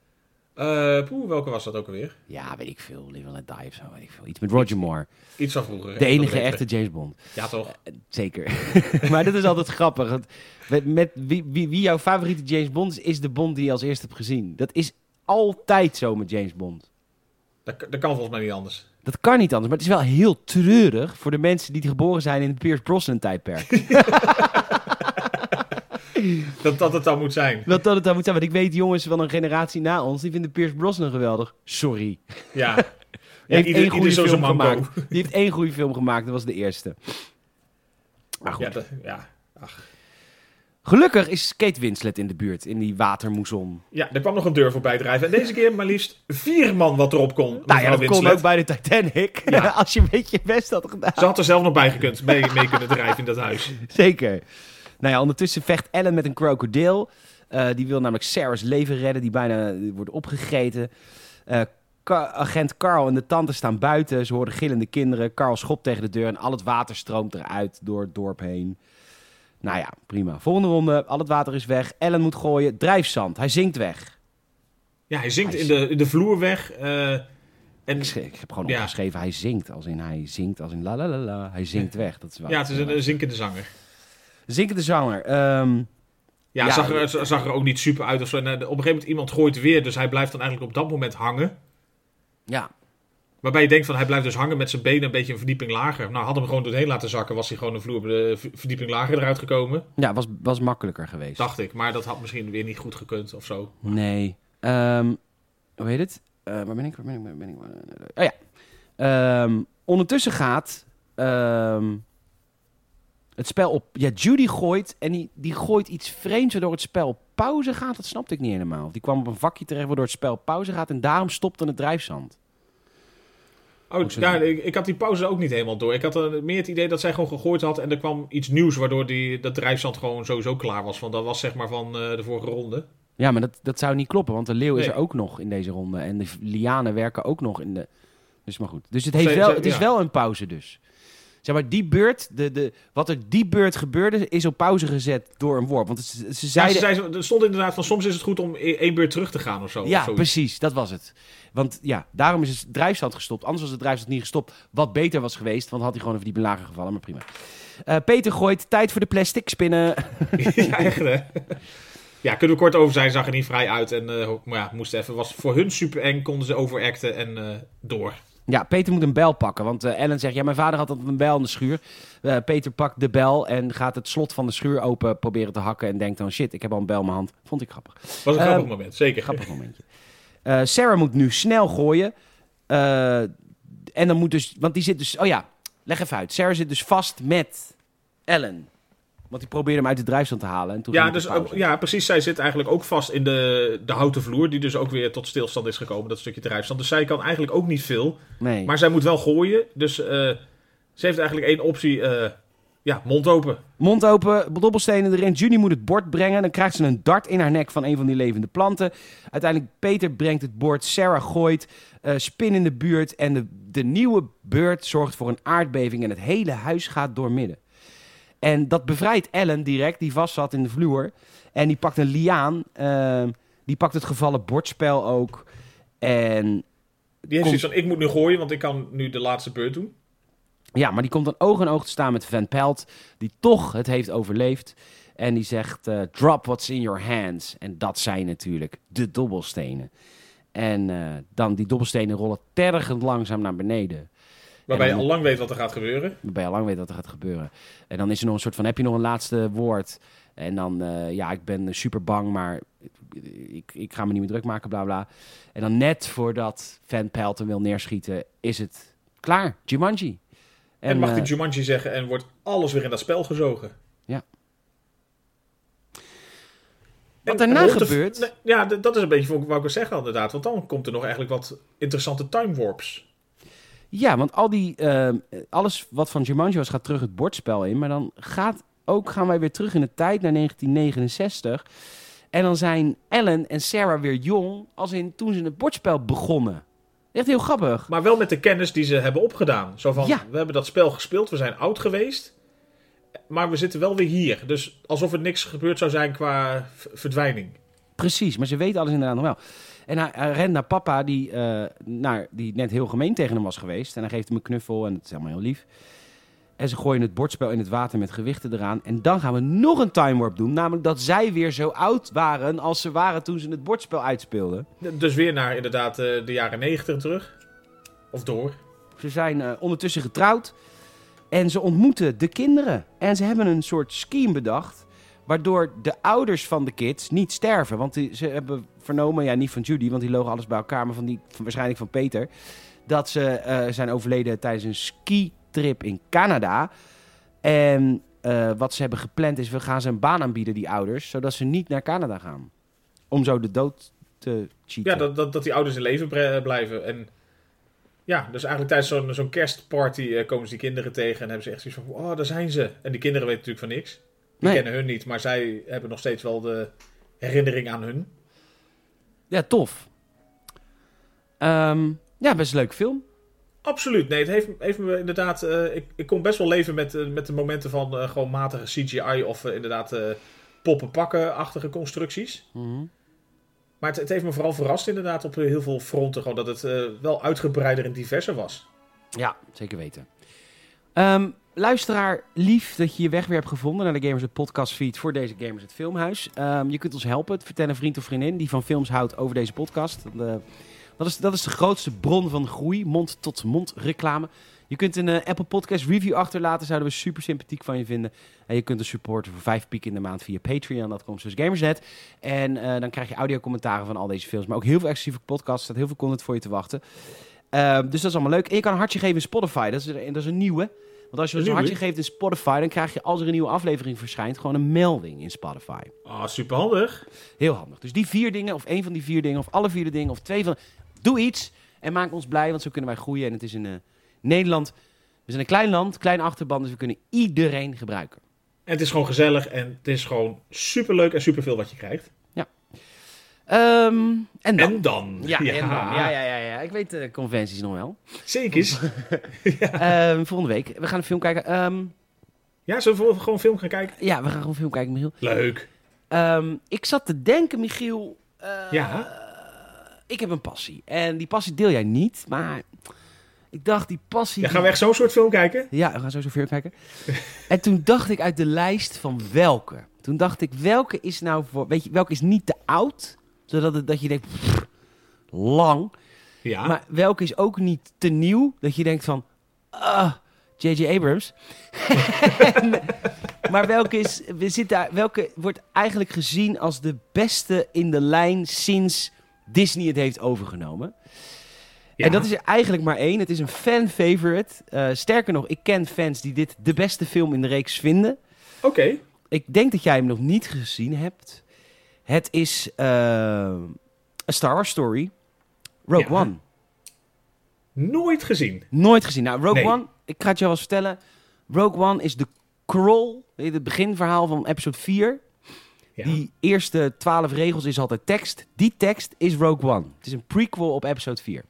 Eh poeh, welke was dat ook alweer? Ja, weet ik veel. Live and Let Die of zo, weet ik veel. Iets met Roger Moore. Iets van vroeger. De enige echte James Bond. Ja, toch? Zeker. maar dat is altijd grappig. want Met, met wie, wie, wie jouw favoriete James Bond is, is de Bond die je als eerste hebt gezien. Dat is altijd zo met James Bond. Dat, dat kan volgens mij niet anders. Dat kan niet anders, maar het is wel heel treurig voor de mensen die geboren zijn in het Pierce Brosnan tijdperk. Dat dat het dan moet zijn. Wat dat het dan moet zijn. Want ik weet jongens van een generatie na ons, die vinden Pierce Brosnan geweldig. Sorry. Ja. Ja, heeft ieder, één goede film manco. gemaakt. Die heeft één goede film gemaakt, dat was de eerste. Maar goed. Ja, dat- ja. Ach. Gelukkig is Kate Winslet in de buurt, in die watermoezon. ja, er kwam nog een deur voorbij drijven. En deze keer maar liefst vier man wat erop kon. Nou ja, dat kon Winslet. ook bij de Titanic. Ja. Als je een beetje je best had gedaan. Ze had er zelf nog bij gekund, mee, mee kunnen drijven in dat huis. Zeker. Nou ja, ondertussen vecht Ellen met een krokodil. Eh, die wil namelijk Sarah's leven redden, die bijna wordt opgegeten. Eh, Ka- agent Carl en de tante staan buiten. Ze horen gillende kinderen. Carl schopt tegen de deur en al het water stroomt eruit door het dorp heen. Nou ja, prima. Volgende ronde, al het water is weg. Ellen moet gooien, drijfzand. Hij zinkt weg. Ja, hij zinkt Hij in de, in de vloer weg. eh, en ik heb gewoon Ja. opgeschreven, hij zinkt. Als in hij zinkt, als in la la la la. Hij zinkt weg. Dat is waar. ja, het is een, een zinkende zanger. Zinkende zanger. Ehm, Ja, Ja, zag, er, zag er ook niet super uit of zo. En, eh, op een gegeven moment iemand gooit weer, dus hij blijft dan eigenlijk op dat moment hangen. ja, Waarbij je denkt van hij blijft dus hangen met zijn benen een beetje een verdieping lager. Nou, had hem gewoon doorheen laten zakken, was hij gewoon een vloer de verdieping lager eruit gekomen. ja was, was makkelijker geweest. Dacht ik, maar dat had misschien weer niet goed gekund of zo. Nee. Ehm, hoe heet het? Eh, waar ben ik? Waar ben ik? Waar ben ik? Oh ja. Ehm, ondertussen gaat het spel op... Ja, Judy gooit en die, die gooit iets vreemds waardoor het spel op pauze gaat. Dat snapte ik niet helemaal. Die kwam op een vakje terecht waardoor het spel op pauze gaat en daarom stopte het drijfzand. Oh, ja, ik, ik had die pauze ook niet helemaal door. Ik had eh, meer het idee dat zij gewoon gegooid had en er kwam iets nieuws waardoor die, dat drijfzand gewoon sowieso klaar was. Want dat was zeg maar van eh, de vorige ronde. Ja, maar dat, dat zou niet kloppen, want de leeuw is er ook nog in deze ronde. En de lianen werken ook nog in de... Dus maar goed. Dus het, heeft Zij- wel, zij- het is ja. wel een pauze dus. Zeg maar, die beurt, de, de, wat er die beurt gebeurde, is op pauze gezet door een worp. Want ze, ze Ja, zeiden... ze zei, er stond inderdaad van soms is het goed om e- één beurt terug te gaan of zo. Ja, precies, dat was het. Want ja, daarom is het drijfstand gestopt. Anders was het drijfstand niet gestopt. Wat beter was geweest, want had hij gewoon een verdieping lager gevallen. Maar prima. Eh, Peter gooit tijd voor de plastic spinnen. ja, echt hè. Ja, kunnen we kort over zijn, zag er niet vrij uit. En, eh, maar ja, moest even, was voor hun super eng, konden ze overacten en eh, door. Ja, Peter moet een bel pakken. Want eh, Ellen zegt, ja, mijn vader had altijd een bel in de schuur. Eh, Peter pakt de bel en gaat het slot van de schuur open proberen te hakken. En denkt dan, shit, ik heb al een bel in mijn hand. Vond ik grappig. Was een Ehm, grappig moment, zeker. Grappig momentje. Eh, Sarah moet nu snel gooien. En dan moet dus, want die zit dus, oh ja, leg even uit. Sarah zit dus vast met Ellen. Want die probeerde hem uit de drijfstand te halen. En toen Ja, dus, ook- ja, precies. Zij zit eigenlijk ook vast in de, de houten vloer, die dus ook weer tot stilstand is gekomen, dat stukje drijfstand. Dus zij kan eigenlijk ook niet veel. Nee. Maar zij moet wel gooien, dus eh, ze heeft eigenlijk één optie. eh, Ja, mond open. Mond open, dobbelstenen erin. Junie moet het bord brengen. Dan krijgt ze een dart in haar nek van een van die levende planten. Uiteindelijk, Peter brengt het bord. Sarah gooit. eh, spin in de buurt. En de, de nieuwe beurt zorgt voor een aardbeving. En het hele huis gaat doormidden. En dat bevrijdt Ellen direct, die vast zat in de vloer. En die pakt een liaan. ehm, die pakt het gevallen bordspel ook. En Die heeft zoiets van, ik moet nu gooien, want ik kan nu de laatste beurt doen. Ja, maar die komt dan oog in oog te staan met Van Pelt, die toch het heeft overleefd. En die zegt, eh, drop what's in your hands. En dat zijn natuurlijk de dobbelstenen. En eh, dan die dobbelstenen rollen tergend langzaam naar beneden. Waarbij je al lang weet wat er gaat gebeuren. Waarbij je al lang weet wat er gaat gebeuren. En dan is er nog een soort van, heb je nog een laatste woord? En dan, eh, ja, ik ben super bang, maar ik, ik ga me niet meer druk maken, bla bla. En dan net voordat Van Pelt hem wil neerschieten, is het klaar. Jumanji. En, mag eh, die Jumanji zeggen en wordt alles weer in dat spel gezogen. Ja. En- Wat daarna en rond de- gebeurt- ja, dat is een beetje wat ik wil zeggen inderdaad. Want dan komt er nog eigenlijk wat interessante time warps. Ja, want al die, ehm, alles wat van Jumanji was, gaat terug het bordspel in. Maar dan gaat ook, gaan wij weer terug in de tijd naar 1969. En dan zijn Ellen en Sarah weer jong, als in toen ze het bordspel begonnen. Echt heel grappig. Maar wel met de kennis die ze hebben opgedaan. Zo van, Ja. we hebben dat spel gespeeld, we zijn oud geweest. Maar we zitten wel weer hier. Dus alsof er niks gebeurd zou zijn qua verdwijning. Precies, maar ze weten alles inderdaad nog wel. En hij, hij rent naar papa, die, eh, naar, die net heel gemeen tegen hem was geweest. En hij geeft hem een knuffel en het is helemaal heel lief. En ze gooien het bordspel in het water met gewichten eraan. En dan gaan we nog een time warp doen. Namelijk dat zij weer zo oud waren als ze waren toen ze het bordspel uitspeelden. Dus weer naar inderdaad eh, de jaren negentig terug. Of door. Ze zijn eh, ondertussen getrouwd. En ze ontmoeten de kinderen. En ze hebben een soort scheme bedacht. Waardoor de ouders van de kids niet sterven. Want ze hebben vernomen, ja niet van Judy, want die logen alles bij elkaar. Maar van die, van, waarschijnlijk van Peter. Dat ze eh, zijn overleden tijdens een skitrip in Canada. En eh, wat ze hebben gepland is, we gaan ze een baan aanbieden, die ouders. Zodat ze niet naar Canada gaan. Om zo de dood te cheaten. Ja, dat, dat, dat die ouders in leven blijven. En ja, dus eigenlijk tijdens zo'n zo'n kerstparty eh, komen ze die kinderen tegen. En hebben ze echt zoiets van, oh, daar zijn ze. En die kinderen weten natuurlijk van niks. Die Nee. kennen hun niet, maar zij hebben nog steeds wel de herinnering aan hun. Ja, tof. Ehm, ja, best een leuke film. Absoluut. Nee, het heeft, heeft me inderdaad... eh, ik, ik kon best wel leven met, eh, met de momenten van eh, gewoon matige CGI of inderdaad poppen-pakken-achtige constructies. Maar het, het heeft me vooral verrast inderdaad op heel veel fronten. Gewoon dat het wel uitgebreider en diverser was. Ja, zeker weten. Ehm, luisteraar, lief dat je je weg weer hebt gevonden naar de Gamers het podcast feed voor deze Gamers het Filmhuis. Ehm, je kunt ons helpen. Vertel een vriend of vriendin die van films houdt over deze podcast. Dat, is, dat is de grootste bron van groei, mond-tot-mond reclame. Je kunt een eh, Apple Podcast review achterlaten, zouden we super sympathiek van je vinden. En je kunt ons supporten voor 5 piek in de maand via Patreon, dat komt zoals Gamersnet. En eh, dan krijg je audiocommentaren van al deze films, maar ook heel veel exclusieve podcasts. Er staat heel veel content voor je te wachten. Ehm, dus dat is allemaal leuk. En je kan een hartje geven in Spotify. Dat is, dat is een nieuwe. Want als je ons Een hartje geeft in Spotify, dan krijg je als er een nieuwe aflevering verschijnt, gewoon een melding in Spotify. Ah, superhandig. Heel handig. Dus die vier dingen, of één van die vier dingen, of alle vier de dingen, of twee van. Doe iets en maak ons blij, want zo kunnen wij groeien. En het is in eh, Nederland. We zijn een klein land, klein achterban, dus we kunnen iedereen gebruiken. En het is gewoon gezellig en het is gewoon superleuk en superveel wat je krijgt. Ehm, en dan. En dan. ja, en dan. Ja, ja, ja, ja. Ik weet de conventies nog wel. Zeker. Ehm, volgende week. We gaan een film kijken. Ehm, Ja, zullen we gewoon film gaan kijken? ja, we gaan gewoon een film kijken, Michiel. Leuk. Ik zat te denken, Michiel. eh, Ja? Ik heb een passie. En die passie deel jij niet, maar ik dacht, die passie. Ja, gaan we echt zo'n soort film kijken? Ja, we gaan zo zoveel kijken. en toen dacht ik uit de lijst van welke. Toen dacht ik, welke is nou voor. Weet je, welke is niet te oud? Zodat het, dat je denkt, pff, lang. Ja. Maar welke is ook niet te nieuw? Dat je denkt van, ah, J.J. Abrams. En- maar welke, is, we zitten, welke wordt eigenlijk gezien als de beste in de lijn sinds Disney het heeft overgenomen? Ja. En dat is er eigenlijk maar één. Het is een fan-favorite. Eh, sterker nog, ik ken fans die dit de beste film in de reeks vinden. Oké. Ik denk dat jij hem nog niet gezien hebt. Het is eh, A Star Wars Story. Rogue Ja. One. Nooit gezien. Nooit gezien. Nou, Rogue Nee. One, ik ga het je wel eens vertellen. Rogue One is de crawl. Het beginverhaal van episode 4. Ja. Die eerste twaalf regels is altijd tekst. Die tekst is Rogue One. Het is een prequel op episode 4.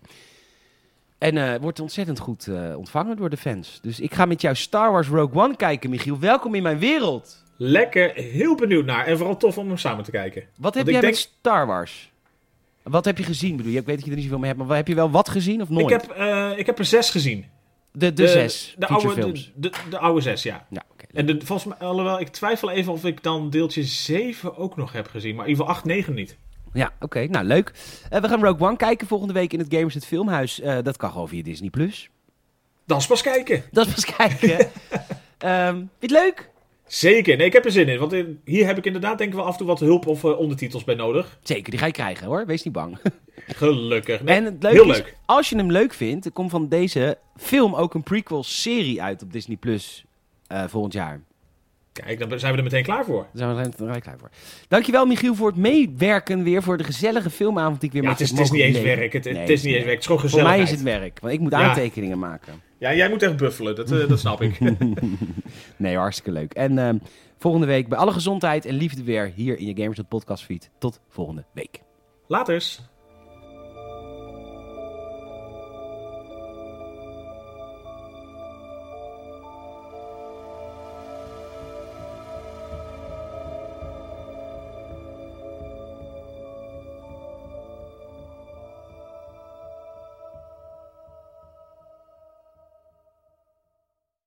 En eh, wordt ontzettend goed eh, ontvangen door de fans. Dus ik ga met jou Star Wars Rogue One kijken, Michiel. Welkom in mijn wereld. Lekker, heel benieuwd naar. En vooral tof om hem samen te kijken. Wat heb jij denk- met Star Wars? Wat heb je gezien, bedoel? Ik weet dat je er niet zoveel mee hebt, maar heb je wel wat gezien of nooit? Ik heb, eh, ik heb er zes gezien. de, de, zes de oude, featurefilms. de, de, de oude zes, ja. En de, volgens mij, alhoewel, ik twijfel even of ik dan deeltje 7 ook nog heb gezien. Maar in ieder geval 8, 9 niet. Ja, oké. Nou, leuk. Eh, we gaan Rogue One kijken volgende week in het Gamers het Filmhuis. Eh, dat kan gewoon via Disney+. Plus. Dan is pas kijken. Dat is pas kijken. Vind je het leuk? Zeker. Nee, ik heb er zin in. Want hier heb ik inderdaad denk ik wel af en toe wat hulp of eh, ondertitels bij nodig. Zeker, die ga je krijgen hoor. Wees niet bang. Gelukkig. Nee, en het leuke heel is, leuk. als je hem leuk vindt, er komt van deze film ook een prequel-serie uit op Disney Plus eh, volgend jaar. Kijk, dan zijn we er meteen klaar voor. Daar zijn we er klaar voor. Dankjewel Michiel voor het meewerken weer voor de gezellige filmavond die ik weer Ja, met het is, het is niet eens werk. Het, Nee, het is niet eens werk. Het is gewoon Voor gezelligheid. mij is het werk, want ik moet Ja. aantekeningen maken. Ja, jij moet echt buffelen. Dat, eh, dat snap ik. Nee, hartstikke leuk. En ehm, volgende week bij alle gezondheid en liefde weer hier in je Gamers Podcast feed. Tot volgende week. Laters.